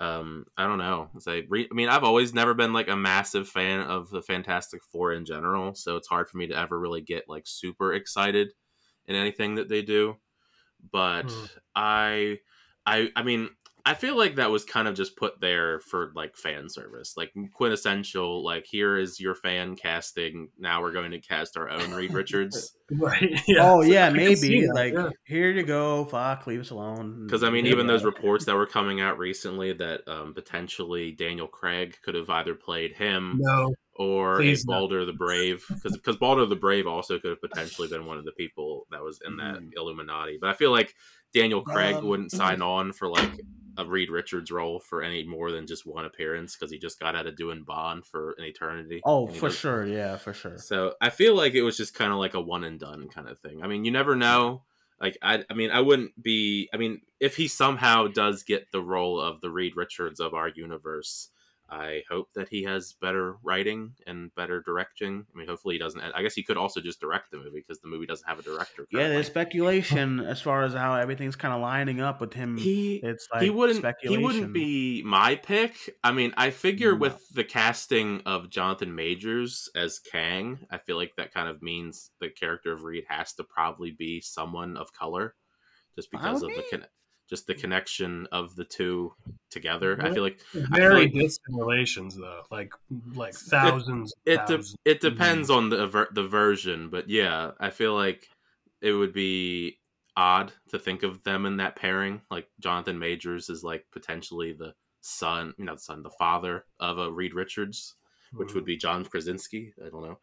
um i don't know It's like, re- i mean i've always never been like a massive fan of the fantastic four in general so it's hard for me to ever really get like super excited in anything that they do but Hmm. i i i mean i feel like that was kind of just put there for like fan service like quintessential like here is your fan casting now we're going to cast our own reed richards Right. oh yeah, I can see maybe like yeah. here you go. Fuck, leave us alone. Because I mean, Yeah. even those reports that were coming out recently that um, potentially Daniel Craig could have either played him No. or Please a no. Balder the Brave, because because Balder the Brave also could have potentially been one of the people that was in that Mhm. Illuminati. But I feel like Daniel Craig Um, wouldn't sign on for like a Reed Richards role for any more than just one appearance because he just got out of doing Bond for an eternity. Oh, for does- sure. Yeah, for sure. so I feel like it was just kind of like a one and done kind of thing. I mean, you never know. Like I, I mean, I wouldn't be. I mean, if he somehow does get the role of the Reed Richards of our universe, I hope that he has better writing and better directing. I mean, hopefully he doesn't. I guess he could also just direct the movie because the movie doesn't have a director. Yeah, there's speculation as far as how everything's kind of lining up with him. he it's like he wouldn't he wouldn't be my pick. I mean, I figure No. with the casting of Jonathan Majors as Kang, I feel like that kind of means the character of Reed has to probably be someone of color. just because of with the con- just the connection of the two together. I feel like I feel Very like distant relations, though. Like like thousands. it de- thousands. it depends on the ver- the version, but yeah, I feel like it would be odd to think of them in that pairing. Like Jonathan Majors is like potentially the son, you know, the son, the father of a Reed Richards, which would hmm. be John Krasinski. I don't know.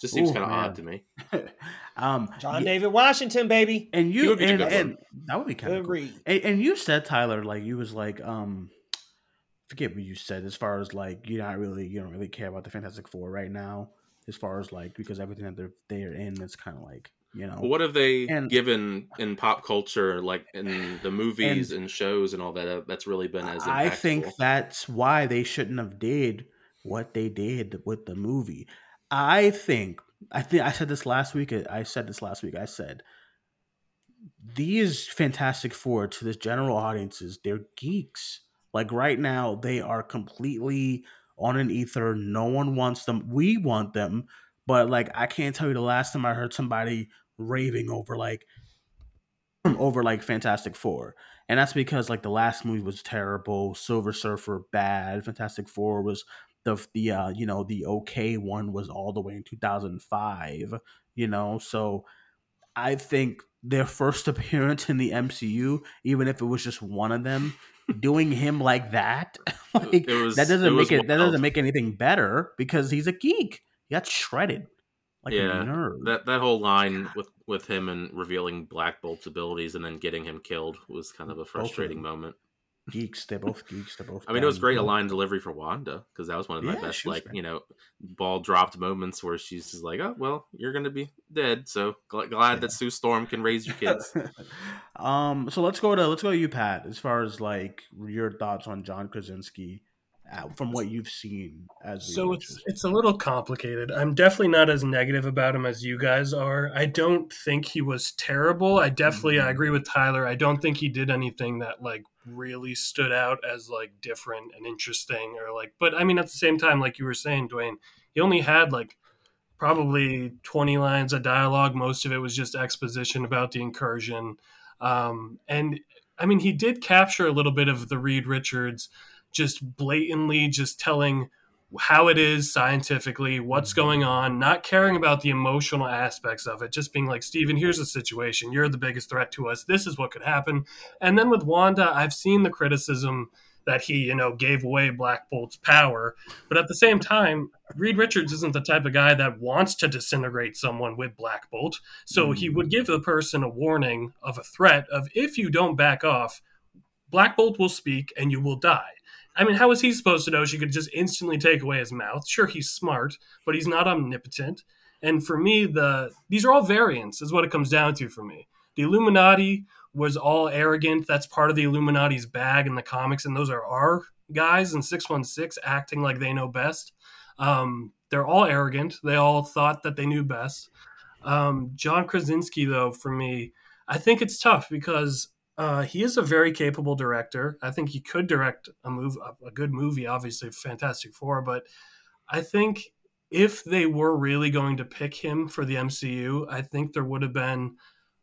Just seems kind of odd to me. um, John y- David Washington, baby. and you would and, and that would be kind of Good cool. And, and you said Tyler, like you was like, um, forget what you said as far as like you're not really you don't really care about the Fantastic Four right now, as far as like because everything that they're they're in is kind of like you know What have they And- given in pop culture, like in the movies and, shows and all that? uh, That's really been as impactful. I think that's why they shouldn't have did what they did with the movie. I think I think I said this last week. I said this last week. I said these Fantastic Four to this general audiences, they're geeks. Like right now, they are completely on an ether. No one wants them. We want them, but like I can't tell you the last time I heard somebody raving over like over like Fantastic Four. And that's because like the last movie was terrible, Silver Surfer bad, Fantastic Four was the the uh, you know the okay one was all the way in 2005, you know. So I think their first appearance in the MCU, even if it was just one of them, doing him like that, like It was- that doesn't it make it that doesn't make anything better because he's a geek. He got shredded like yeah, a nerd. that that whole line with with him and revealing Black Bolt's abilities and then getting him killed was kind of a frustrating moment. Geeks, they're both geeks. They're both. I mean, it was great a line delivery for Wanda because that was one of my Yeah, best, like great. you know, ball dropped moments where she's just like, "Oh well, you're gonna be dead." So gl- glad that Sue Storm can raise your kids. um, so let's go to let's go to you, Pat. As far as like your thoughts on John Krasinski, from what you've seen as So it's it's a little complicated. I'm definitely not as negative about him as you guys are. I don't think he was terrible. I definitely I agree with Tyler. I don't think he did anything that like really stood out as like different and interesting or like but I mean at the same time like you were saying Duane, he only had like probably 20 lines of dialogue. Most of it was just exposition about the incursion. Um, and I mean, he did capture a little bit of the Reed Richards just blatantly just telling how it is scientifically, what's mm-hmm. going on, not caring about the emotional aspects of it, just being like, Steven, here's the situation. You're the biggest threat to us. This is what could happen. And then with Wanda, I've seen the criticism that he, you know, gave away Black Bolt's power. But at the same time, Reed Richards isn't the type of guy that wants to disintegrate someone with Black Bolt. So he mm-hmm. would give the person a warning of a threat of if you don't back off, Black Bolt will speak and you will die. I mean, how is he supposed to know she could just instantly take away his mouth? Sure, he's smart, but he's not omnipotent. And for me, the these are all variants, is what it comes down to for me. The Illuminati was all arrogant. That's part of the Illuminati's bag in the comics, and those are our guys in 616 acting like they know best. Um, they're all arrogant. They all thought that they knew best. Um, John Krasinski, though, for me, I think it's tough because uh, he is a very capable director. I think he could direct a move, a good movie, obviously Fantastic Four. But I think if they were really going to pick him for the MCU, I think there would have been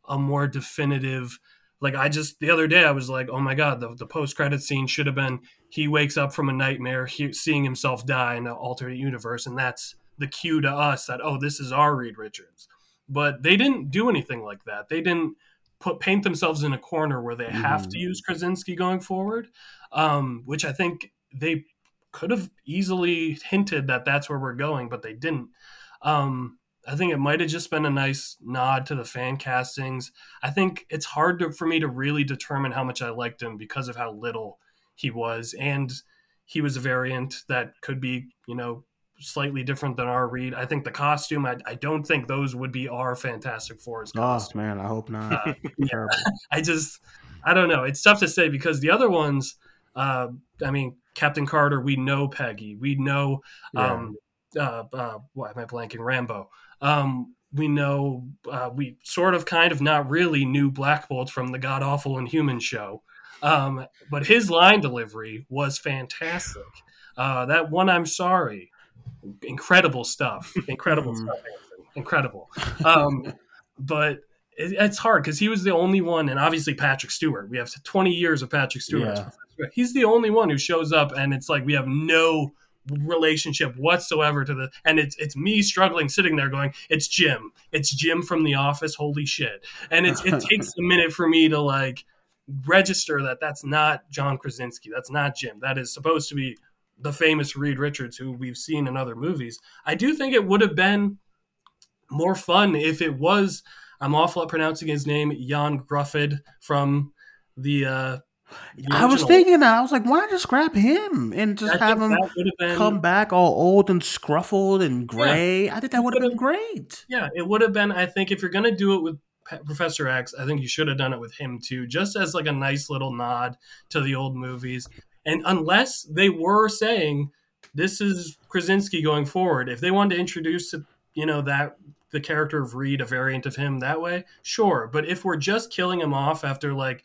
a more definitive. Like I just the other day, I was like, "Oh my god!" The, the post credit scene should have been he wakes up from a nightmare, he, seeing himself die in an alternate universe, and that's the cue to us that oh, this is our Reed Richards. But they didn't do anything like that. They didn't put paint themselves in a corner where they have to use Krasinski going forward, um, which I think they could have easily hinted that that's where we're going, but they didn't. Um, I think it might have just been a nice nod to the fan castings. I think it's hard to, for me to really determine how much I liked him because of how little he was, and he was a variant that could be, you know, slightly different than our Reed. I think the costume, I, I don't think those would be our Fantastic Four's Oh costume. man, I hope not. Uh, Terrible. I just, I don't know. It's tough to say because the other ones, uh, I mean, Captain Carter, we know Peggy, we know, um, uh, uh, why am I blanking? Rambo. Um, we know, uh, we sort of, kind of, not really knew Black Bolt from the God Awful Inhuman show, um, but his line delivery was fantastic. Uh, that one, I'm sorry, incredible stuff, incredible Mhm. stuff, incredible. Um, but it, it's hard because he was the only one, and obviously Patrick Stewart. We have 20 years of Patrick Stewart. Yeah. He's the only one who shows up, and it's like we have no relationship whatsoever to the and it's it's me struggling sitting there going it's jim it's jim from the office holy shit and it's it takes a minute for me to like register that that's not john krasinski that's not jim that is supposed to be the famous reed richards who we've seen in other movies i do think it would have been more fun if it was i'm awful at pronouncing his name Ioan Gruffudd from the uh the I was thinking that I was like, why not just grab him and just I have him been come back all old and scruffled and gray? I think that would have been great. Yeah, it would have been. I think if you're gonna do it with P- Professor X, I think you should have done it with him too, just as like a nice little nod to the old movies. And unless they were saying this is Krasinski going forward, if they wanted to introduce, you know, that the character of Reed, a variant of him that way, sure. But if we're just killing him off after like,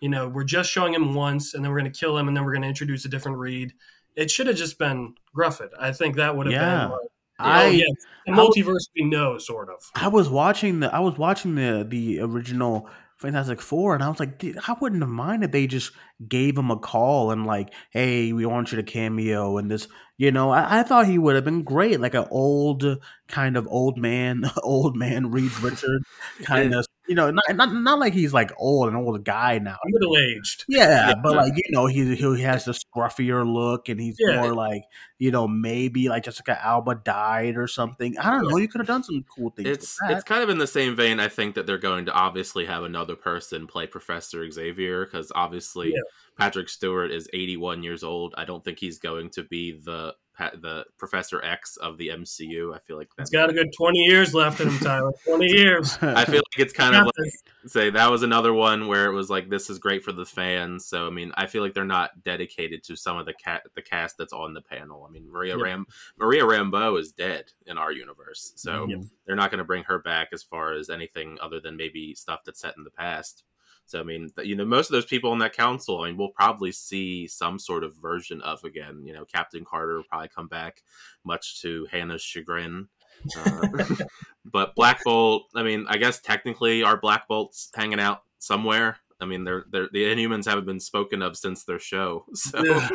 you know, we're just showing him once and then we're gonna kill him and then we're gonna introduce a different Reed, it should have just been Gruffudd. I think that would have Yeah. been. Like, oh, I oh, yeah, the I was- multiverse we know, sort of. I was watching the I was watching the the original Fantastic Four, and I was like, dude, I wouldn't have minded they just gave him a call and like, hey, we want you to cameo and this. You know, I, I thought he would have been great, like an old kind of old man, old man Reed Richard kind of. You know, not, not not like he's like old, an old guy now. middle aged. Yeah, Yeah. but like you know, he he has the scruffier look, and he's Yeah. more like you know maybe like Jessica Alba died or something. I don't know. You could have done some cool things. It's with that. it's kind of in the same vein. I think that they're going to obviously have another person play Professor Xavier because obviously Yeah. Patrick Stewart is 81 years old. I don't think he's going to be the pa- the Professor X of the MCU. I feel like that's got a good 20 years left in him, Tyler. 20 years. I feel like it's kind of like say that was another one where it was like this is great for the fans. So I mean, I feel like they're not dedicated to some of the cat the cast that's on the panel. I mean, Maria Yeah. Ram Maria Rambeau is dead in our universe, so Yeah. they're not going to bring her back as far as anything other than maybe stuff that's set in the past. So I mean, you know, most of those people on that council, I mean, we'll probably see some sort of version of again. You know, Captain Carter will probably come back, much to Hannah's chagrin. Uh, but Black Bolt, I mean, I guess technically our Black Bolt's hanging out somewhere. I mean, they're, they're the Inhumans haven't been spoken of since their show. So, Yeah.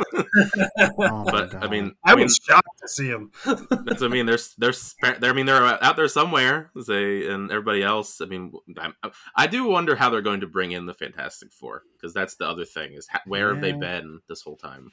Oh my but I mean, I I mean, was shocked to see him. that's what I mean. There's there's they're, I mean they're out there somewhere. They and everybody else. I mean, I, I do wonder how they're going to bring in the Fantastic Four because that's the other thing is ha- where have they been this whole time?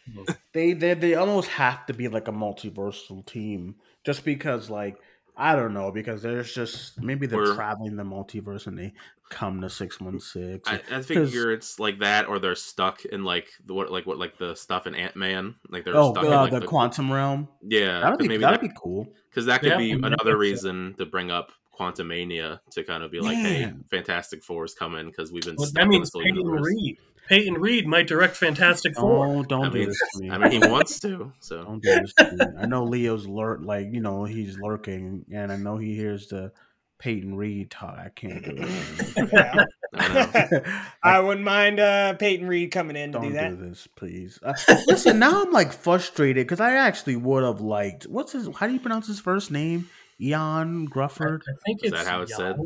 they they they almost have to be like a multiversal team just because like I don't know because there's just maybe they're We're- traveling the multiverse and they come to six one six. I, I figure it's like that, or they're stuck in like the what like what like the stuff in Ant Man. Like they're Oh, stuck uh, in like the, quantum realm. Yeah, That'd 'cause be maybe that'd that, be cool. because that could Yeah, be I mean, another reason to bring up Quantumania to kind of be like, hey, Fantastic Four is coming because we've been Well, stuck that in means this little universe. Reed. Peyton Reed might direct Fantastic Four. Oh, don't I do mean, this to me. I mean, he wants to. So Don't do this to me. I know Leo's lurk, like you know he's lurking, and I know he hears the Peyton Reed talk. I can't do it. Yeah. I. I wouldn't mind uh, Peyton Reed coming in to Don't do that. do this, please. Uh, listen, now I'm like frustrated because I actually would have liked. What's his? How do you pronounce his first name? Ian Gruffudd. I think Is it's that how it's said?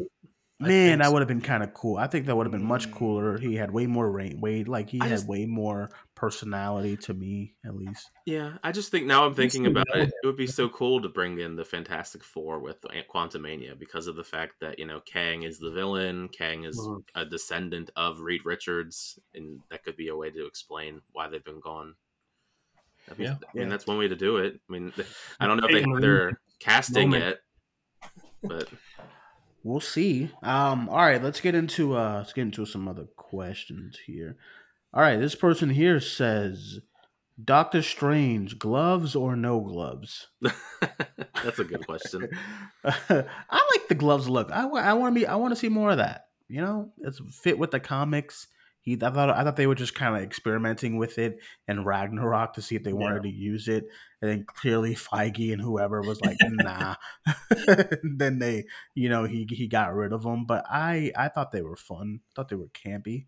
Yahoo. I Man, that would have been kind of cool. I think that would have been much cooler. He had way more range, way like he I had just- way more personality to me, at least. Yeah, I just think now I'm thinking about it. It would be so cool to bring in the Fantastic Four with Quantumania because of the fact that you know Kang is the villain. Kang is Mhm. a descendant of Reed Richards, and that could be a way to explain why they've been gone. I mean, Yeah. I mean Yeah. that's one way to do it. I mean, I don't know if they Peyton have Reed their casting moment. yet, but We'll see. Um, all right, let's get into uh let's get into some other questions here. All right, this person here says Doctor Strange, gloves or no gloves? that's a good question. I like the gloves look. I, want to be I want to see more of that. You know, it's fit with the comics. He I thought I thought they were just kind of experimenting with it and Ragnarok to see if they wanted to use it, and then clearly Feige and whoever was like, nah. then they, you know, he he got rid of them. But I I thought they were fun. thought they were campy.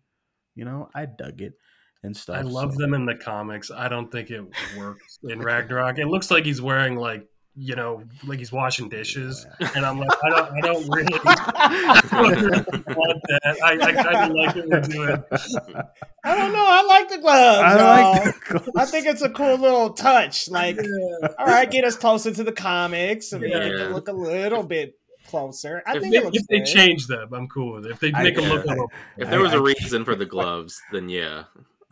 You know, I dug it and stuff. I love so- them in the comics. I don't think it works in Ragnarok. It looks like he's wearing like you know, like he's washing dishes, and I'm like, I don't, I don't really, I don't really want that. I, I kind of like what we're doing. I don't know. I like the gloves. I y'all. like the gloves. I think it's a cool little touch. Like, all right, get us closer to the comics. I mean, Yeah. get to look a little bit closer. I If think If, it looks if they good. change them, I'm cool with it. If they I- make them yeah. look a little, If there was I- a reason for the gloves, then yeah.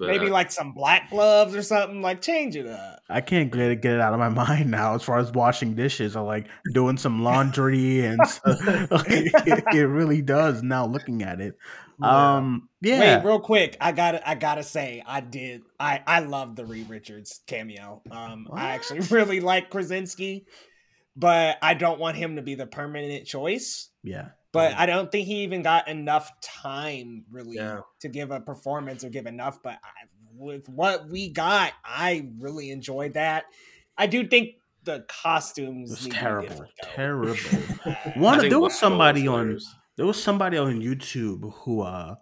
But, maybe uh, like some black gloves or something. Like, change it up. I can't get it, get it out of my mind now. As far as washing dishes, or like doing some laundry, and. Like, it, it really does. Now looking at it, um, yeah, Wait, real quick, I gotta, I gotta say, I did, I, I love the Reed Richards cameo. Um, I actually really like Krasinski, but I don't want him to be the permanent choice. yeah. But I don't think he even got enough time really Yeah. to give a performance or give enough. But I, with what we got, I really enjoyed that. I do think the costumes It was need to be terrible, terrible. One, I there was somebody was on hilarious. there was somebody on YouTube who uh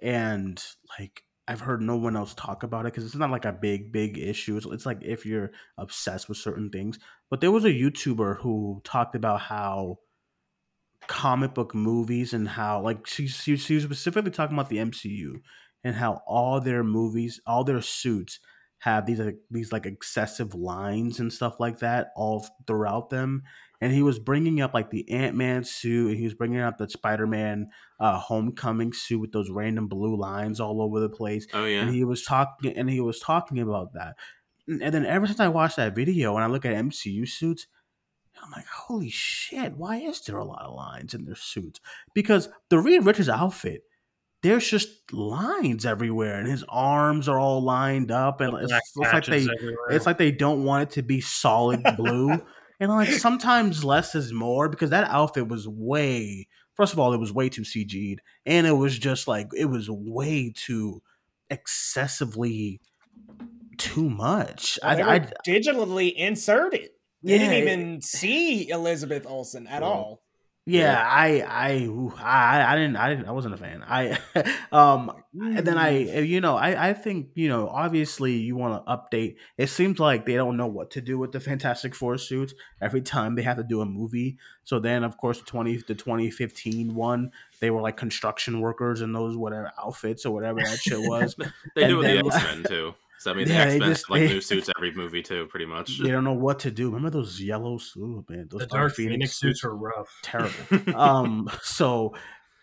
and like I've heard no one else talk about it because it's not like a big big issue. It's, it's like if you're obsessed with certain things. But there was a YouTuber who talked about how comic book movies and how like she, she, she was specifically talking about the MCU and how all their movies, all their suits have these like these like excessive lines and stuff like that all throughout them. And he was bringing up like the Ant Man suit, and he was bringing up the Spider Man uh, Homecoming suit with those random blue lines all over the place. Oh yeah. And he was talking, and he was talking about that. And and then ever since I watched that video and I look at MCU suits, I'm like, holy shit! Why is there a lot of lines in their suits? Because the Reed Richards outfit, there's just lines everywhere, and his arms are all lined up, and it's, it's like they, everywhere. it's like they don't want it to be solid blue. and like sometimes less is more because that outfit was way. First of all, it was way too CG'd, and it was just like it was way too excessively too much. Well, I, I digitally inserted. You Yeah, didn't it- even see Elizabeth Olsen at all. Yeah, I, I, ooh, I, I didn't, I didn't, I wasn't a fan. I, um, and then I, you know, I, I think, you know, obviously you want to update. It seems like they don't know what to do with the Fantastic Four suits every time they have to do a movie. So then, of course, the twenty, the twenty fifteen one, they were like construction workers in those whatever outfits or whatever that shit was. They do and it with the X Men too. So I mean, Yeah, the they X Men just- like they- new suits every movie too, pretty much. they don't know what to do. Remember those yellow suits, man? Those the Dark Phoenix suits are rough. terrible. um, so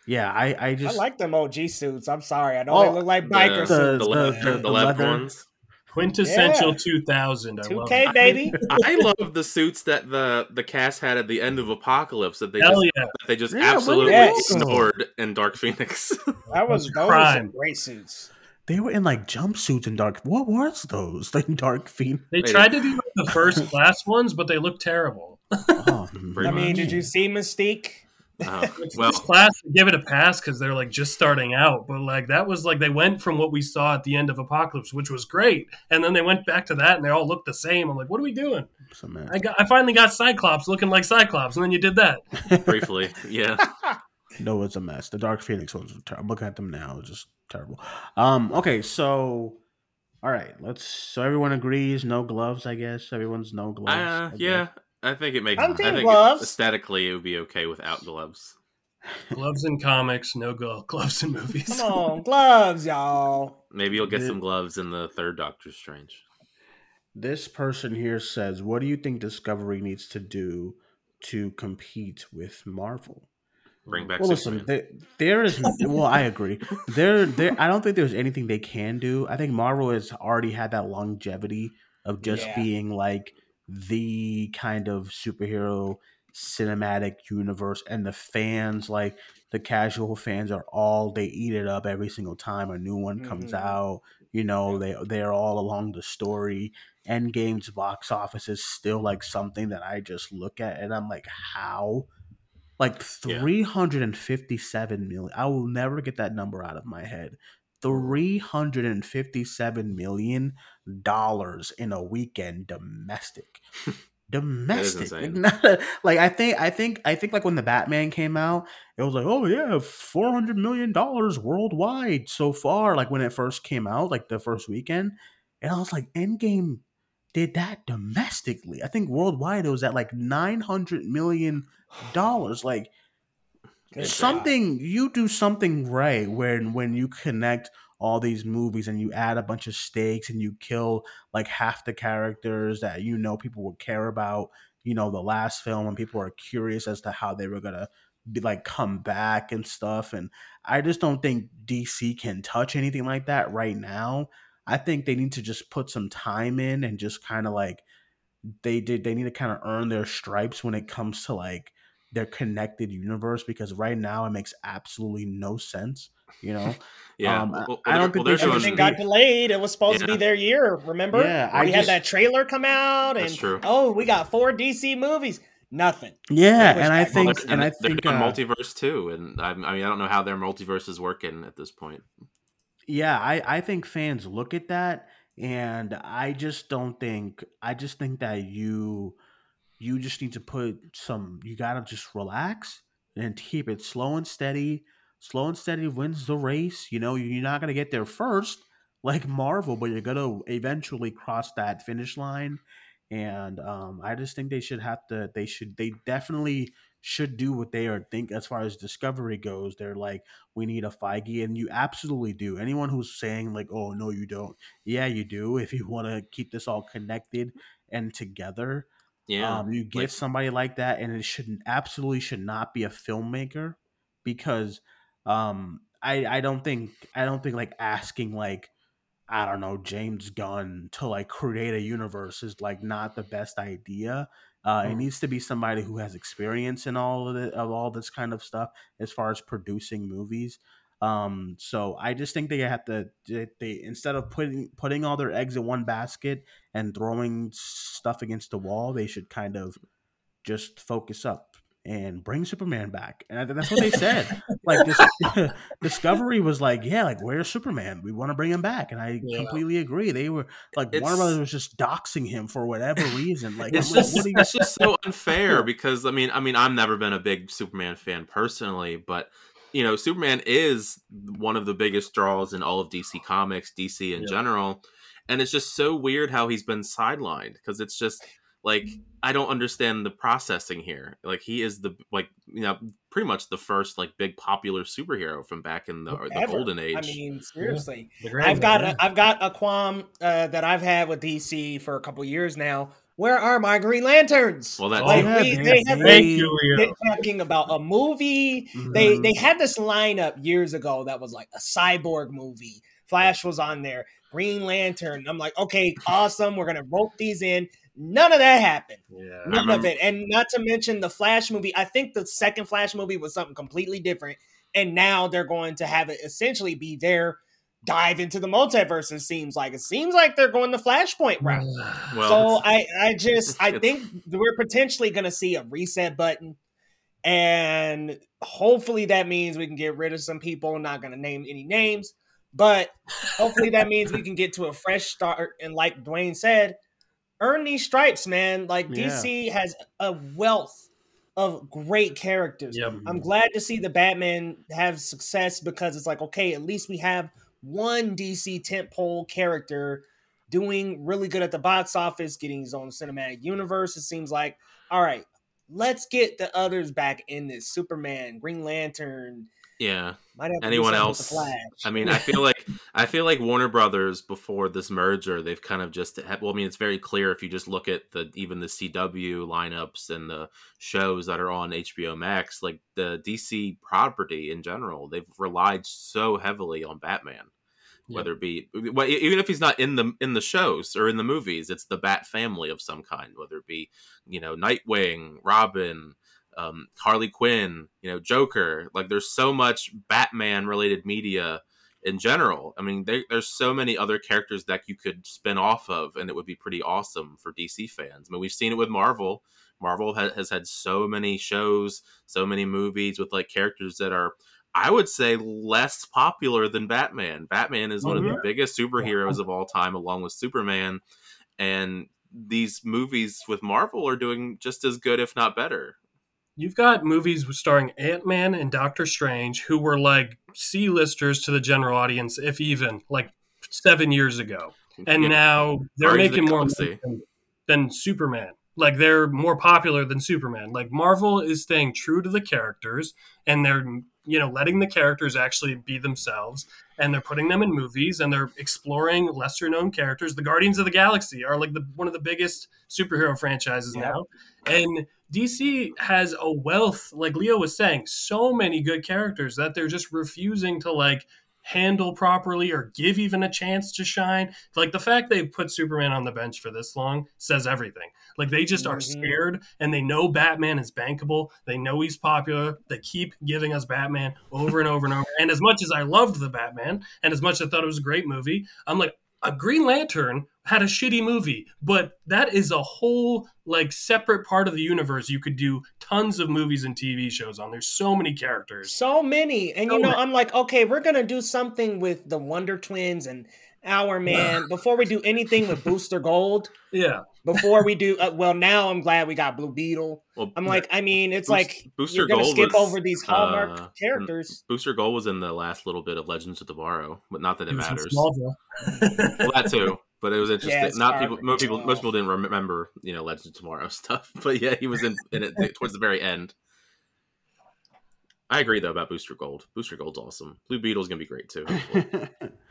yeah, I, I I just like them OG suits. I'm sorry. I know Oh, they look like The, biker the, suits. the- le- the- the the leather. ones. Quintessential Yeah. 2000. I 2K it. baby. I love the suits that the the cast had at the end of Apocalypse that they Hell just yeah. that they just Yeah, absolutely did they go? ignored in Dark Phoenix. That was Those those are were crime. great suits. They were in like jumpsuits and dark. What was those? Like dark Phoenix. They They- tried to do like the first class ones, but they look terrible. Oh, Pretty I mean, much. did you see Mystique? Uh, well, first class, give it a pass because they're like just starting out. But like that was like they went from what we saw at the end of Apocalypse, which was great, and then they went back to that, and they all looked the same. I'm like, what are we doing? it's a mess. I got, I finally got Cyclops looking like Cyclops, and then you did that. briefly, yeah. No, it's a mess. The Dark Phoenix ones. Are ter- I'm looking at them now. It's just terrible. Um. Okay. So, all right. Let's. So everyone agrees. No gloves. I guess everyone's no gloves. Uh, I yeah. I think it makes. I'm I think gloves. aesthetically it would be okay without gloves. Gloves in comics, no glo- gloves in movies. Come on, gloves, y'all. Maybe you'll get The- some gloves in the third Doctor Strange. This person here says, "What do you think Discovery needs to do to compete with Marvel?" Bring back Well, listen, Superman. there, there is. Well, I agree. There, there. I don't think there's anything they can do. I think Marvel has already had that longevity of just Yeah. being like the kind of superhero cinematic universe, and the fans, like the casual fans, are all they eat it up every single time a new one comes Mhm. out. You know, they they're all along the story. Endgame's box office is still like something that I just look at and I'm like, how? Like Yeah. 357 million. I will never get that number out of my head. 357 million dollars in a weekend domestic. Domestic. Like, like, I think I think I think like when the Batman came out, it was like, oh yeah, 400 million dollars worldwide so far like when it first came out, like the first weekend. And I was like, Endgame did that domestically. I think worldwide it was at like nine hundred million dollars. Like Good something you do something right when when you connect all these movies and you add a bunch of stakes and you kill like half the characters that you know people would care about you know the last film and people are curious as to how they were gonna be like come back and stuff and i just don't think dc can touch anything like that right now i think they need to just put some time in and just kind of like they did they need to kind of earn their stripes when it comes to like their connected universe because right now it makes absolutely no sense you know Yeah, Um, well, I- don't they're- think well, they they're should doing- Everything got delayed. It was supposed to be their year. Remember? Yeah, I we just- had that trailer come out, and true. oh, we got four DC movies. Nothing. yeah and i back Well, think they're- and i they're think doing uh, multiverse too, and I, I mean I don't know how their multiverse is working at this point. Yeah i i think fans look at that and i just don't think i just think that you you just need to put some you gotta just relax and keep it slow and steady. Slow and steady wins the race you know you're not gonna get there first like marvel but you're gonna eventually cross that finish line and um i just think they should have to they should they definitely should do what they are think as far as discovery goes they're like we need a Feige, and you absolutely do. Anyone who's saying like, "Oh no, you don't," yeah, you do. If you want to keep this all connected and together, Yeah, um, you get like- somebody like that, and it should absolutely should not be a filmmaker because um, I I don't think I don't think like asking like I don't know James Gunn to like create a universe is like not the best idea. Uh, It Mm. needs to be somebody who has experience in all of it, of all this kind of stuff as far as producing movies. Um, so I just think they have to they, they instead of putting putting all their eggs in one basket and throwing stuff against the wall, they should kind of just focus up and bring Superman back. And that's what they said. like this, Discovery was like, yeah, like where's Superman? We want to bring him back, and I Yeah. completely agree. They were like Warner It's- Brothers was just doxing him for whatever reason. Like, it's just you it's just so unfair because I mean I mean I've never been a big Superman fan personally, but you know Superman is one of the biggest draws in all of DC Comics, DC in Yeah. general, and it's just so weird how he's been sidelined because it's just like I don't understand the processing here. Like he is the like you know pretty much the first like big popular superhero from back in the, the golden age. I mean, seriously. The I've got Man, a, I've got a qualm uh, that I've had with DC for a couple years now. Where are my Green Lanterns? well, that's like yeah, we, they- they have they- Thank you, been Leo. talking about a movie. They Mhm. they had this lineup years ago that was like a cyborg movie. Flash was on there. Green Lantern. I'm like, okay, awesome. We're gonna rope these in. None of that happened. Yeah. None of it. And not to mention the Flash movie. I think the second Flash movie was something completely different. And now they're going to have it essentially be their dive into the multiverse. It seems like it seems like they're going the Flashpoint route. well, so I, I just, I think we're potentially going to see a reset button, and hopefully that means we can get rid of some people. I'm not going to name any names, but hopefully that means we can get to a fresh start. And like Duane said, earn these stripes, man. Like Yeah. DC has a wealth of great characters. Yep. I'm glad to see the Batman have success because it's like, okay, at least we have one DC tentpole character doing really good at the box office, getting his own cinematic universe. It seems like, all right, let's get the others back in this. Superman, Green Lantern. Yeah. Anyone something with the else? I mean, I feel like I feel like Warner Brothers before this merger, they've kind of just had, well, I mean, it's very clear if you just look at the even the CW lineups and the shows that are on HBO Max, like the DC property in general, they've relied so heavily on Batman. Whether it be well, even if he's not in the in the shows or in the movies, it's the Bat family of some kind. Whether it be you know Nightwing, Robin, um, Harley Quinn, you know, Joker. Like there's so much Batman related media in general. I mean, there, there's so many other characters that you could spin off of, and it would be pretty awesome for DC fans. I mean, we've seen it with Marvel. Marvel ha- has had so many shows, so many movies with like characters that are. I would say less popular than Batman. Batman is one of the biggest superheroes of all time, along with Superman. And these movies with Marvel are doing just as good, if not better. You've got movies starring Ant Man and Doctor Strange, who were like C listers to the general audience, if even like seven years ago. and Yeah. now they're Guardians of the making more money than, than Superman. Like they're more popular than Superman. Like Marvel is staying true to the characters, and they're you know letting the characters actually be themselves, and they're putting them in movies, and they're exploring lesser known characters. The Guardians of the Galaxy are like the one of the biggest superhero franchises Yeah. now, and DC has a wealth, like Leo was saying, so many good characters that they're just refusing to like handle properly or give even a chance to shine. Like the fact they put Superman on the bench for this long says everything. Like they just are Mhm. scared and they know Batman is bankable. They know he's popular. They keep giving us Batman over and over and over. And as much as I loved the Batman and as much as I thought it was a great movie, I'm like a Green Lantern had a shitty movie, but that is a whole like separate part of the universe you could do tons of movies and TV shows on. There's so many characters. So many. And So you know, many. I'm like, okay, we're gonna do something with the Wonder Twins and Hourman before we do anything with Booster Gold. Yeah. Before we do, uh, well, now I'm glad we got Blue Beetle. Well, I'm like, I mean, it's Boost- like Booster you're gonna Gold skip was, over these Hallmark uh, characters. Booster Gold was in the last little bit of Legends of Tomorrow, but not that it He was in matters. Well, that too. But it was interesting. Yeah, Not people. Most people. Most people didn't remember, you know, Legends of Tomorrow stuff. But yeah, he was in, in it towards the very end. I agree though about Booster Gold. Booster Gold's awesome. Blue Beetle's gonna be great too.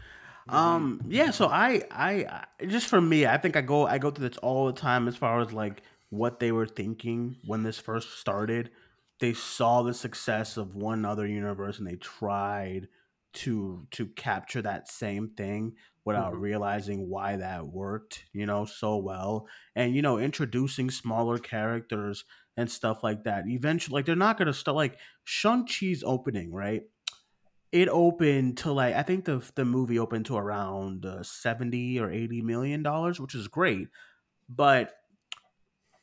um yeah so I, I i just for me i think i go i go through this all the time as far as like what they were thinking when this first started. They saw the success of one other universe and they tried to to capture that same thing without Mhm. realizing why that worked you know so well. And you know introducing smaller characters and stuff like that eventually like they're not gonna start like shang-chi's opening right it opened to like I think the the movie opened to around uh, seventy or eighty million dollars, which is great. But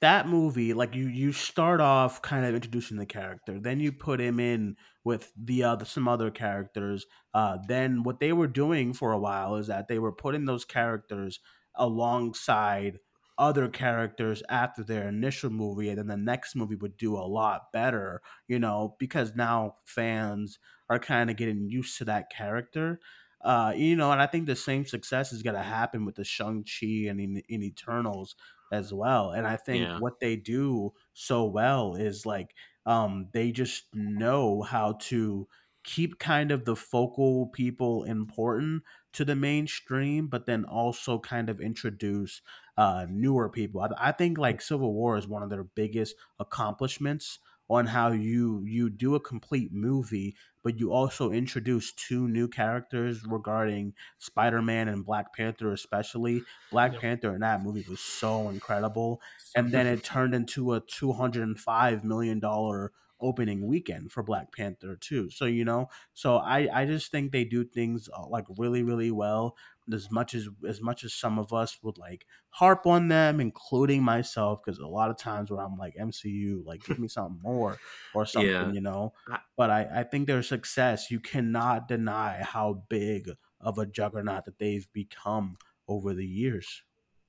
that movie, like you, you start off kind of introducing the character, then you put him in with the other some other characters. Uh, then what they were doing for a while is that they were putting those characters alongside other characters after their initial movie, and then the next movie would do a lot better, you know, because now fans are kind of getting used to that character. Uh, you know, and I think the same success is going to happen with the Shang-Chi and in, in Eternals as well. And I think Yeah. what they do so well is like um, they just know how to keep kind of the focal people important to the mainstream, but then also kind of introduce uh, newer people. I, I think like Civil War is one of their biggest accomplishments on how you you do a complete movie but you also introduce two new characters regarding Spider-Man and Black Panther especially. Black Yep. Panther in that movie was so incredible and then it turned into a 205 million dollar opening weekend for Black Panther too. So you know, so I I just think they do things uh, like really really well as much as as much as some of us would like harp on them including myself because a lot of times where I'm like MCU like give me something more or something, Yeah. you know. But I I think their success you cannot deny how big of a juggernaut that they've become over the years.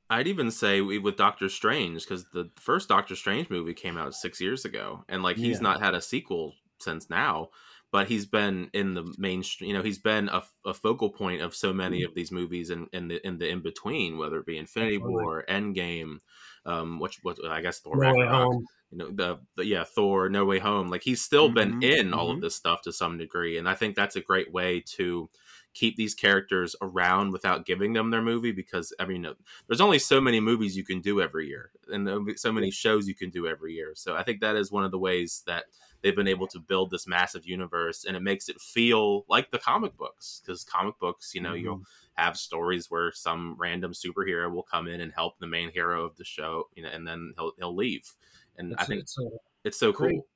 I'd even say we- with Doctor Strange because the first Doctor Strange movie came out six years ago, and like he's Yeah. not had a sequel since now. But he's been in the mainstream. You know, he's been a, a focal point of so many Mm-hmm. of these movies in, in the in the in between, whether it be Infinity Absolutely. War, Endgame, um, which what I guess Thor No Way Ragnarok, Home. you know the, the yeah Thor No Way Home like he's still been Mhm, in all of mhm. this stuff to some degree and I think that's a great way to keep these characters around without giving them their movie because I mean there's only so many movies you can do every year and so many shows you can do every year so I think that is one of the ways that they've been able to build this massive universe and it makes it feel like the comic books because comic books you know you'll mm-hmm. have stories where some random superhero will come in and help the main hero of the show, you know, and then he'll he'll leave. And I think it's, it's so cool.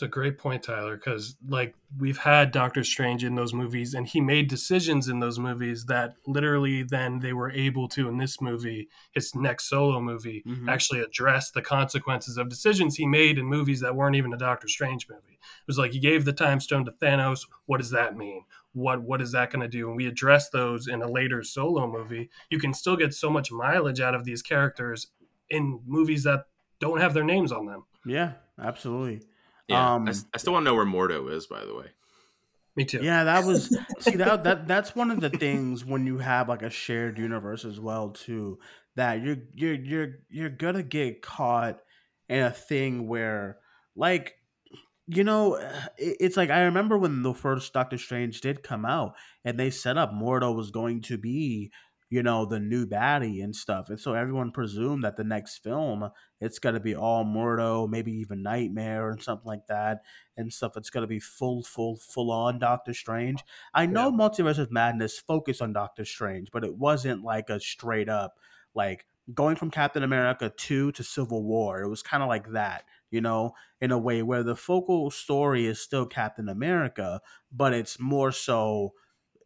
It's a great point, Tyler, because like we've had Doctor Strange in those movies, and he made decisions in those movies that literally then they were able to in this movie, his next solo movie, Mhm. actually address the consequences of decisions he made in movies that weren't even a Doctor Strange movie. It was like he gave the time stone to Thanos. What does that mean? What what is that going to do? And we address those in a later solo movie. You can still get so much mileage out of these characters in movies that don't have their names on them. Yeah, absolutely. Yeah, Um, I, s- I still want to know where Mordo is, by the way. Me too. Yeah, that was see that that that's one of the things when you have like a shared universe as well too that you're you're you're you're gonna get caught in a thing where like you know it- it's like I remember when the first Doctor Strange did come out and they set up Mordo was going to be you know the new baddie and stuff and so everyone presumed that the next film it's going to be all Mordo maybe even Nightmare and something like that and stuff. It's going to be full, full, full on Doctor Strange. I know Multiverse of Madness focused on Doctor Strange, but it wasn't like a straight up like going from Captain America 2 to Civil War. It was kind of like that, you know, in a way where the focal story is still Captain America, but it's more so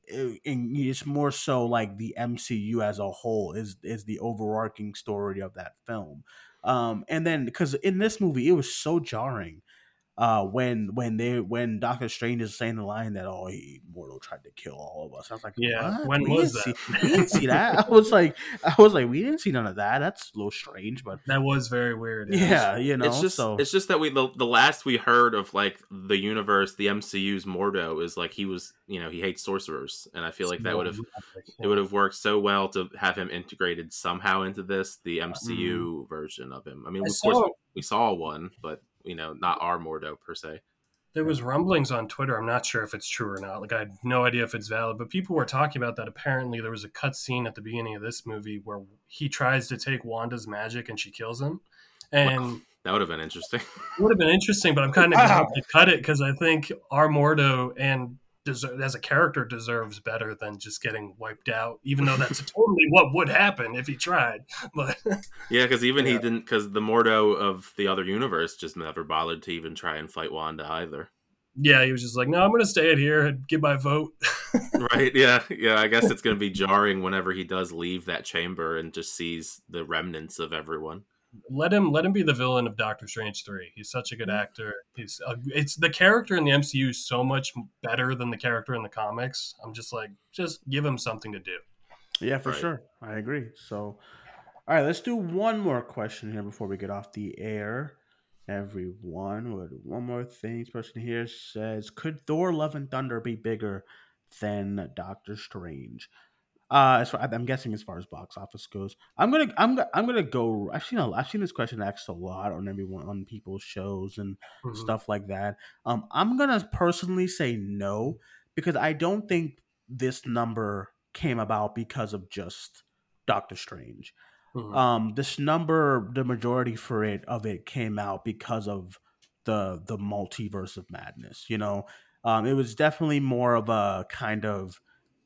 it- in- it's more so like the MCU as a whole is is the overarching story of that film. Um, and then because in this movie it was so jarring uh when when they when Doctor Strange is saying the line that oh he Mordo tried to kill all of us. I was like, Yeah, what? when We was didn't that? See, we didn't see that. I was like, I was like, we didn't see none of that. That's a little strange, but That was very weird. yeah, you know. it's just so it's just that we the, the last we heard of like the universe, the MCU's Mordo is like he was you know he hates sorcerers, and I feel like that would have it would have worked so well to have him integrated somehow into this the MCU version of him. I mean, I of course saw- we saw one, but you know not our Mordo per se. There was rumblings on Twitter. I'm not sure if it's true or not. Like I had no idea if it's valid, but people were talking about that. Apparently, there was a cut scene at the beginning of this movie where he tries to take Wanda's magic and she kills him. And That would have been interesting. would have been interesting, but I'm kind of glad they cut it because I think our Mordo and deser- as a character deserves better than just getting wiped out. Even though that's totally what would happen if he tried. But yeah, because even he didn't because the Mordo of the other universe just never bothered to even try and fight Wanda either. yeah, he was just like, "No, I'm to stay it here and give my vote." right yeah yeah i guess it's to be jarring whenever he does leave that chamber and just sees the remnants of everyone let him let him be the villain of Doctor Strange three. He's such a good actor. He's uh, it's the character in the MCU is so much better than the character in the comics. I'm just like, just give him something to do. Yeah, for Right. sure. I agree. So, all right, let's do one more question here before we get off the air. Everyone, we'll one more thing. This person here says, "Could Thor: Love and Thunder be bigger than Doctor Strange?" Uh, as far, I'm guessing as far as box office goes, I'm gonna, I'm, I'm gonna go. I've seen, a, I've seen this question asked a lot on everyone on people's shows and Mhm. stuff like that. Um, I'm gonna personally say no because I don't think this number came about because of just Doctor Strange. Mhm. Um, this number, the majority for it of it came out because of the the multiverse of madness. You know, um, it was definitely more of a kind of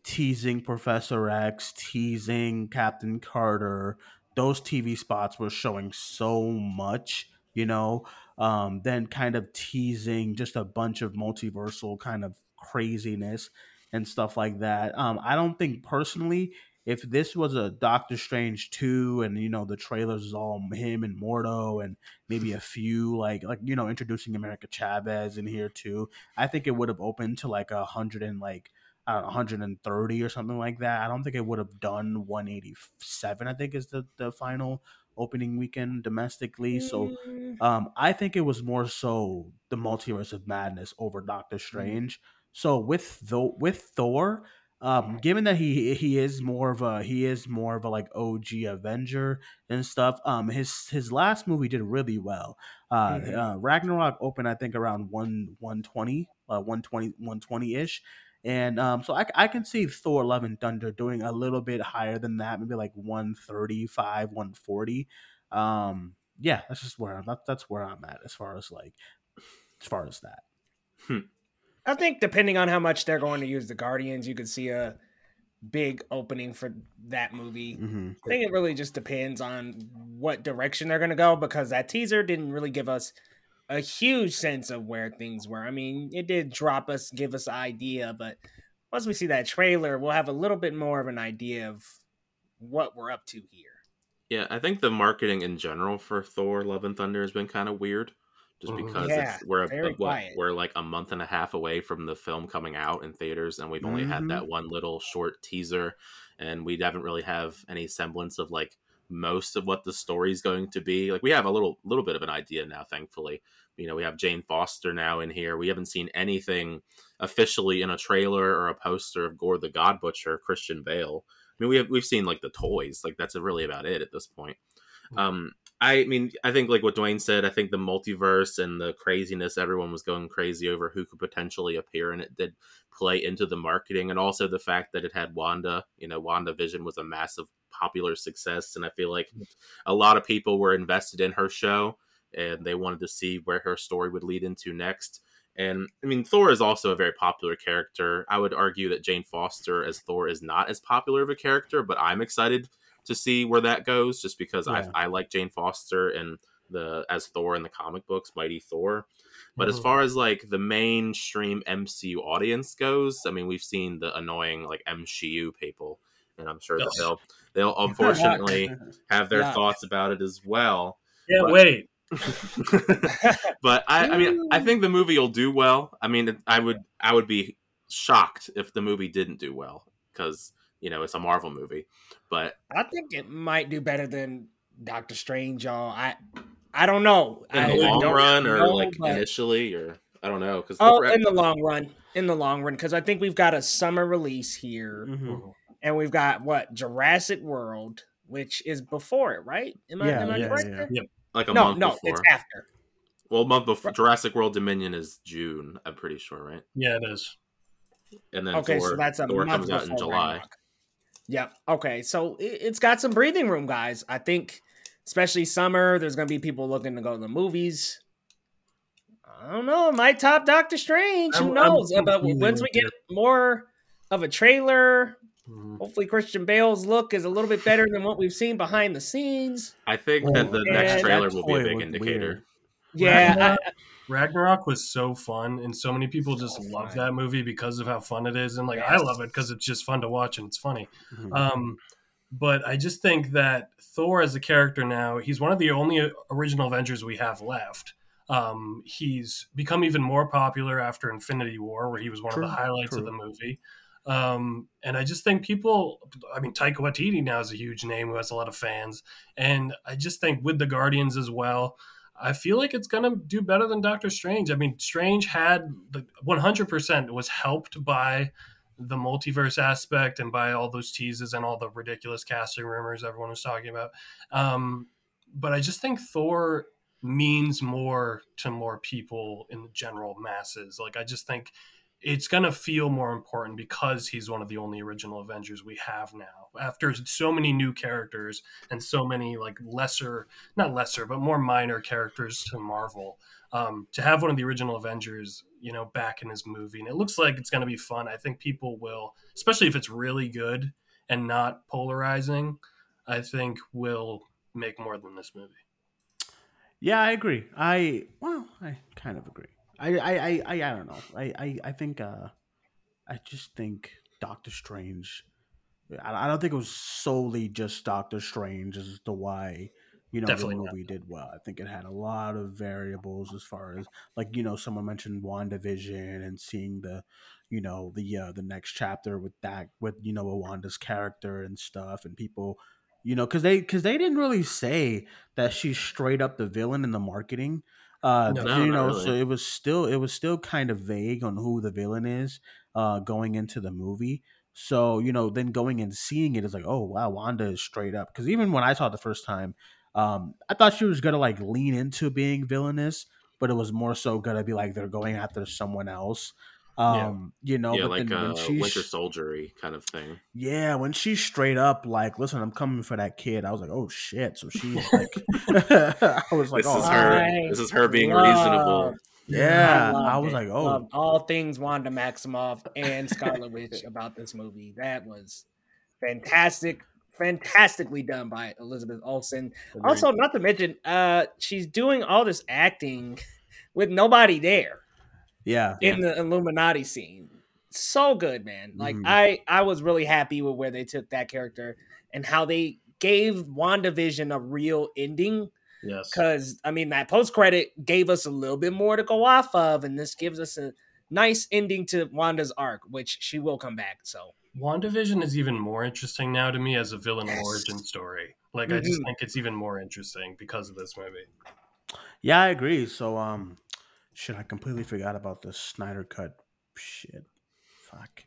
teasing Professor X, teasing Captain Carter. Those TV spots were showing so much, you know, um, then kind of teasing just a bunch of multiversal kind of craziness and stuff like that. Um, I don't think personally, if this was a Doctor Strange two, and you know the trailers is all him and Mordo, and maybe a few like like you know introducing America Chavez in here too, I think it would have opened to like a hundred and like I don't know, 130 or something like that. I don't think it would have done 187. I think is the the final opening weekend domestically. So um, I think it was more so the multiverse of madness over Doctor Strange. So with the with Thor, um, given that he he is more of a he is more of a like OG Avenger and stuff. Um, his his last movie did really well. Uh, Mhm. uh Ragnarok opened I think around one one twenty, uh, 120 120 ish. And um, so I, I can see Thor: Love and Thunder doing a little bit higher than that, maybe like one thirty five, one forty. Um, yeah, that's just where I'm. That, that's where I'm at as far as like, as far as that. I think depending on how much they're going to use the Guardians, you could see a big opening for that movie. hmm I think it really just depends on what direction they're going to go because that teaser didn't really give us a huge sense of where things were. I mean, it did drop us, give us an idea, but once we see that trailer, we'll have a little bit more of an idea of what we're up to here. yeah i think the marketing in general for thor love and thunder has been kind of weird just Mhm. because Yeah, it's we're very what, we're like a month and a half away from the film coming out in theaters and we've only Mhm. had that one little short teaser and we haven't really have any semblance of like most of what the story is going to be. Like we have a little little bit of an idea now, thankfully. You know, we have Jane Foster now in here. We haven't seen anything officially in a trailer or a poster of Gorr the God Butcher, Christian Bale. I mean, we have we've seen like the toys. Like that's really about it at this point. Um, I mean, I think like what Duane said. I think the multiverse and the craziness, everyone was going crazy over who could potentially appear, and it did play into the marketing, and also the fact that it had Wanda. You know, WandaVision was a massive popular success, and I feel like a lot of people were invested in her show, and they wanted to see where her story would lead into next. And I mean, Thor is also a very popular character. I would argue that Jane Foster as Thor is not as popular of a character, but I'm excited to see where that goes, just because Yeah. I, I like Jane Foster and the as Thor in the comic books, Mighty Thor. But as Mhm. far as like the mainstream MCU audience goes, I mean, we've seen the annoying like MCU people, and I'm sure that Yes. they'll they'll unfortunately have their Yeah. thoughts about it as well. Yeah, But- wait. but I, I mean, I think the movie will do well. I mean, I would, I would be shocked if the movie didn't do well because you know it's a Marvel movie. But I think it might do better than Doctor Strange, y'all. I I don't know. in the I long don't run, or know, like but- initially, or I don't know, because Oh, in the long run. In the long run, because I think we've got a summer release here, Mhm. And we've got what Jurassic World, which is before it, right? Am I, Yeah, am I yeah, correct? yeah. there? like a No, month no, before. it's after. well, month before Jurassic World Dominion is June. I'm pretty sure, right? Yeah, it is. And then Okay, Thor, so that's a Thor month comes out in July. Ragnarok. Yep. Okay, so it, it's got some breathing room, guys. I think, especially summer, there's going to be people looking to go to the movies. I don't know. It might top Doctor Strange. Who I'm- I'm knows? Uh, but once we get more of a trailer, Mhm. hopefully Christian Bale's look is a little bit better than what we've seen behind the scenes. I think Well, that the and next trailer will be a big indicator. weird. Yeah, Ragnarok, Ragnarok was so fun, and so many people just So love that movie because of how fun it is, and like I love it because it's just fun to watch and it's funny. Mhm. Um, but I just think that Thor as a character now, he's one of the only original Avengers we have left. Um, he's become even more popular after Infinity War, where he was one True, of the highlights true. of the movie. Um, and I just think people, I mean, Taika Waititi now is a huge name who has a lot of fans. And I just think with the Guardians as well, I feel like it's going to do better than Doctor Strange. I mean, Strange had the 100% was helped by the multiverse aspect and by all those teases and all the ridiculous casting rumors everyone was talking about. Um, but I just think Thor means more to more people in the general masses. Like, I just think it's going to feel more important because he's one of the only original Avengers we have now. After so many new characters and so many like lesser, not lesser, but more minor characters to Marvel, um, to have one of the original Avengers, you know, back in his movie, and it looks like it's going to be fun. I think people will, especially if it's really good and not polarizing. I think will make more than this movie. Yeah, I agree. I well, I kind of agree. I I I, I, I don't know. I, I I think uh I just think Doctor Strange. I, I don't think it was solely just Doctor Strange as to why you know Definitely the not. movie did well. I think it had a lot of variables as far as like you know someone mentioned WandaVision and seeing the you know the uh, the next chapter with that with you know Wanda's character and stuff and people you know because they because they didn't really say that she's straight up the villain in the marketing uh No. You know really. so it was still it was still kind of vague on who the villain is uh going into the movie so you know then going and seeing it is like oh wow wanda is straight up because even when i saw it the first time um i thought she was gonna like lean into being villainous but it was more so gonna be like they're going after someone else um you know yeah, but like then a when she's Winter Soldiery kind of thing. yeah, when she's straight up like, "Listen, I'm coming for that kid," I was like, "Oh shit!" So she's like, I was like, this "Oh is her. I This is her being love- reasonable. yeah." loved I was it. like, "Oh, Loved all things Wanda Maximoff and Scarlet Witch about this movie. That was fantastic, fantastically done by Elizabeth Olsen. Also, not to mention, uh, she's doing all this acting with nobody there yeah, in the Illuminati scene. So good, man. Like Mhm. I, I was really happy with where they took that character and how they gave WandaVision a real ending. Yes. Because I mean, that post credit gave us a little bit more to go off of, and this gives us a nice ending to Wanda's arc, which she will come back. So WandaVision is even more interesting now to me as a villain Yes. origin story. Like I just Mhm. think it's even more interesting because of this movie. Yeah, I agree. So, um, shit, I completely forgot about the Snyder cut. Shit, fuck.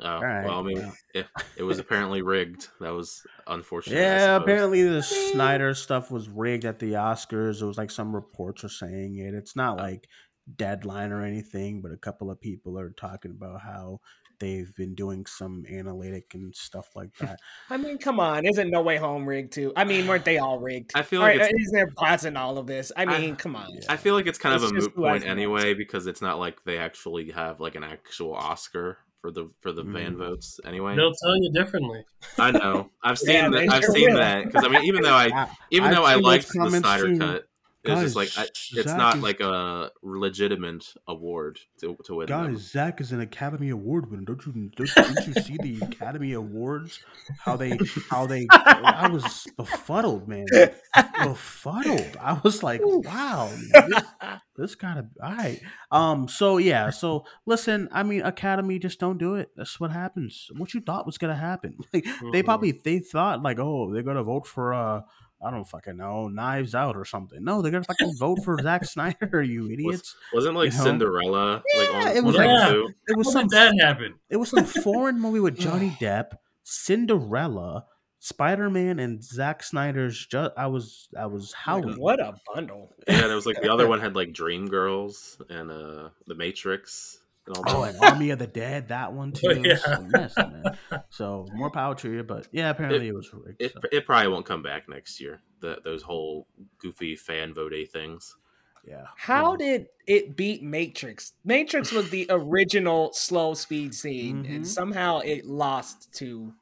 Oh, Alright, well, I mean, uh, well. it, it was apparently rigged. That was unfortunate. Yeah, apparently the Snyder stuff was rigged at the Oscars. It was like some reports are saying it. It's not oh. like deadline or anything, but a couple of people are talking about how they've been doing some analytic and stuff like that. I mean, come on, isn't No Way Home rigged too? I mean, weren't they all rigged? I feel like right, it's- isn't there plots in all of this? I I- mean, come on. I feel like it's kind It's of a moot point the most. anyway because it's not like they actually have like an actual Oscar for the for the van Mm. votes anyway. They'll tell you differently. I know. I've seen Yeah, that. I've sure seen will. that because I mean, even though I I- even I've though I seen liked the comments Snyder too. cut, it's just like I, it's Zach not is- like a legitimate award to to win. them. Guys, Zach is an Academy Award winner. Don't you? Don't, don't you see the Academy Awards? How they? How they? I was befuddled, man. Befuddled. I was like, wow. This, this gotta. All right. Um. So yeah. So listen. I mean, Academy just don't do it. That's what happens. What you thought was gonna happen? Like they Mhm. probably they thought like, oh, they're gonna vote for uh. I don't fucking know, Knives Out or something. No, they're gonna fucking vote for Zack Snyder, you idiots. Wasn't like You know? Cinderella like Yeah, on it was like- or two? It was How some did that happen? It was some foreign movie with Johnny Depp, Cinderella, Spider Man, and Zack Snyder's. Just I was I was howling. What a bundle. Yeah, and it was like the other one had like Dream Girls and uh The Matrix and all that. Oh, and Army of the Dead, that one too. Oh, yeah. Mess. So more power to you, but yeah, apparently it, was rigged. It, so. it probably won't come back next year. The, those whole goofy fan vote things. Yeah. How Yeah. did it beat Matrix? Matrix was the original slow speed scene, and Mhm. somehow it lost to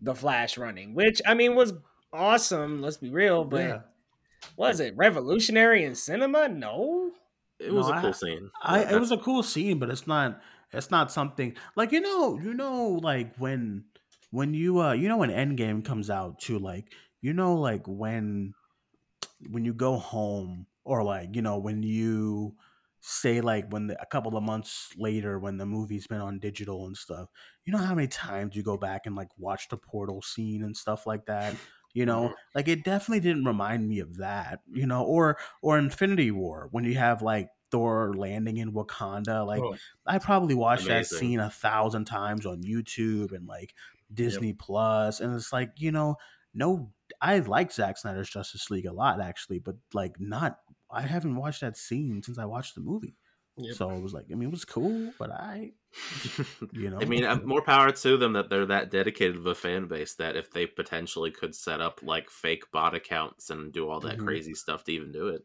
the Flash running, which I mean was awesome. Let's be real, but Yeah. was it revolutionary in cinema? No. It was No, a cool I- scene. I That- it was a cool scene, but it's not it's not something like you know you know like when when you uh you know when Endgame comes out too like you know like when when you go home or like you know when you say like when the, a couple of months later when the movie's been on digital and stuff you know how many times you go back and like watch the portal scene and stuff like that you know mm-hmm. like it definitely didn't remind me of that you know or or infinity war when you have like thor landing in wakanda like Oh, I probably watched that scene a thousand times on YouTube and like Disney Plus, and it's like you know, no, I like Zack Snyder's Justice League a lot actually, but like not. I haven't watched that scene since I watched the movie, Yep. so it was like I mean it was cool, but I you know I mean, more power to them that they're that dedicated of a fan base that if they potentially could set up like fake bot accounts and do all that Mhm. crazy stuff to even do it,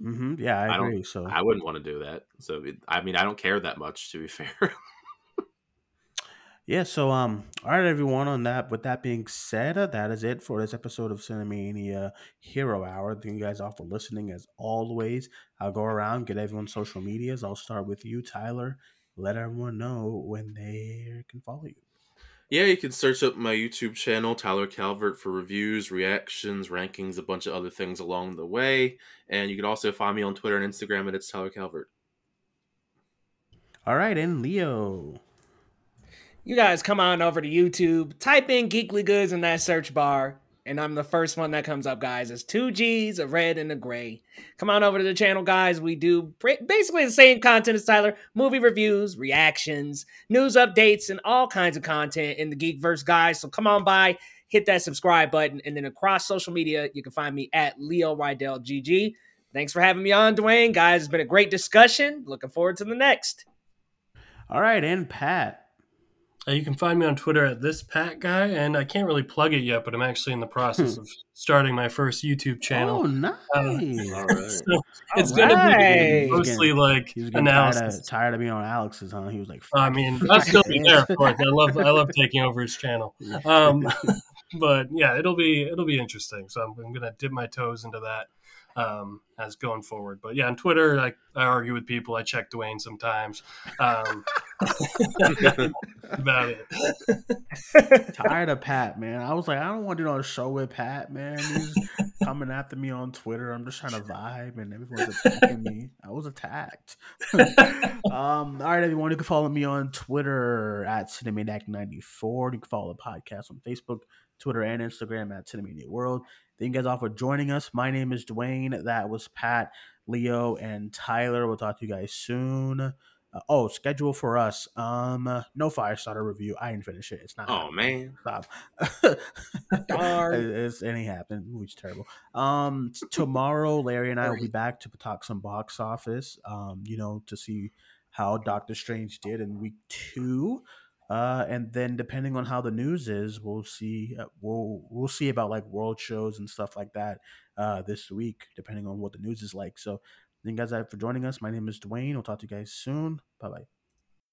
hmm yeah I, I don't- agree. So I wouldn't want to do that. So, I mean, I don't care that much to be fair. Yeah, so um, all right, everyone. On that, with that being said, uh, that is it for this episode of Cinemania Hero Hour. Thank you guys all for listening. As always, I'll go around get everyone's social medias. I'll start with you, Tyler. Let everyone know when they can follow you. Yeah, you can search up my YouTube channel, Tyler Calvert, for reviews, reactions, rankings, a bunch of other things along the way. And you can also find me on Twitter and Instagram at it's Tyler Calvert. All right, and Leo. You guys come on over to YouTube, type in Geekly Goods in that search bar, and I'm the first one that comes up, guys. It's two G's, a red and a gray. Come on over to the channel, guys. We do basically the same content as Tyler movie reviews, reactions, news updates, and all kinds of content in the Geekverse, guys. So come on by, hit that subscribe button, and then across social media, you can find me at Leo Rydell GG. Thanks for having me on, Duane. Guys, it's been a great discussion. Looking forward to the next. All right, and Pat. Uh, you can find me on Twitter at this Pat guy, and I can't really plug it yet, but I'm actually in the process of starting my first YouTube channel. Oh, nice. All right. So it's All gonna right. be mostly like getting tired analysis. of, tired of being on Alex's, huh? He was like, I mean, I'll still be there, of course. I love I love taking over his channel. Um, but yeah, it'll be it'll be interesting. So I'm, I'm gonna dip my toes into that um, as going forward. But yeah, on Twitter, I, I argue with people. I check Duane sometimes. Um, about it. tired of Pat, man. I was like, I don't want to do no show with Pat, man. He's, coming after me on Twitter. I'm just trying to vibe, and everyone's attacking me. I was attacked. um, all right, everyone, you can follow me on Twitter at Cinemaniac94. You can follow the podcast on Facebook, Twitter, and Instagram at Cinemania World. Thank you guys all for joining us. My name is Duane. That was Pat, Leo, and Tyler. We'll talk to you guys soon. Uh, oh, schedule for us. Um, no Firestarter review. I didn't finish it. It's not. Oh happening. man. Stop. Darn. It's it ain't happened. Movie's terrible. Um, tomorrow, Larry and I will be back to talk some box office. Um, you know, to see how Doctor Strange did in week two. Uh, and then depending on how the news is, we'll see. Uh, we'll we'll see about like world shows and stuff like that. Uh, this week, depending on what the news is like. So, thank you guys for joining us. My name is Duane. We'll talk to you guys soon. Bye bye.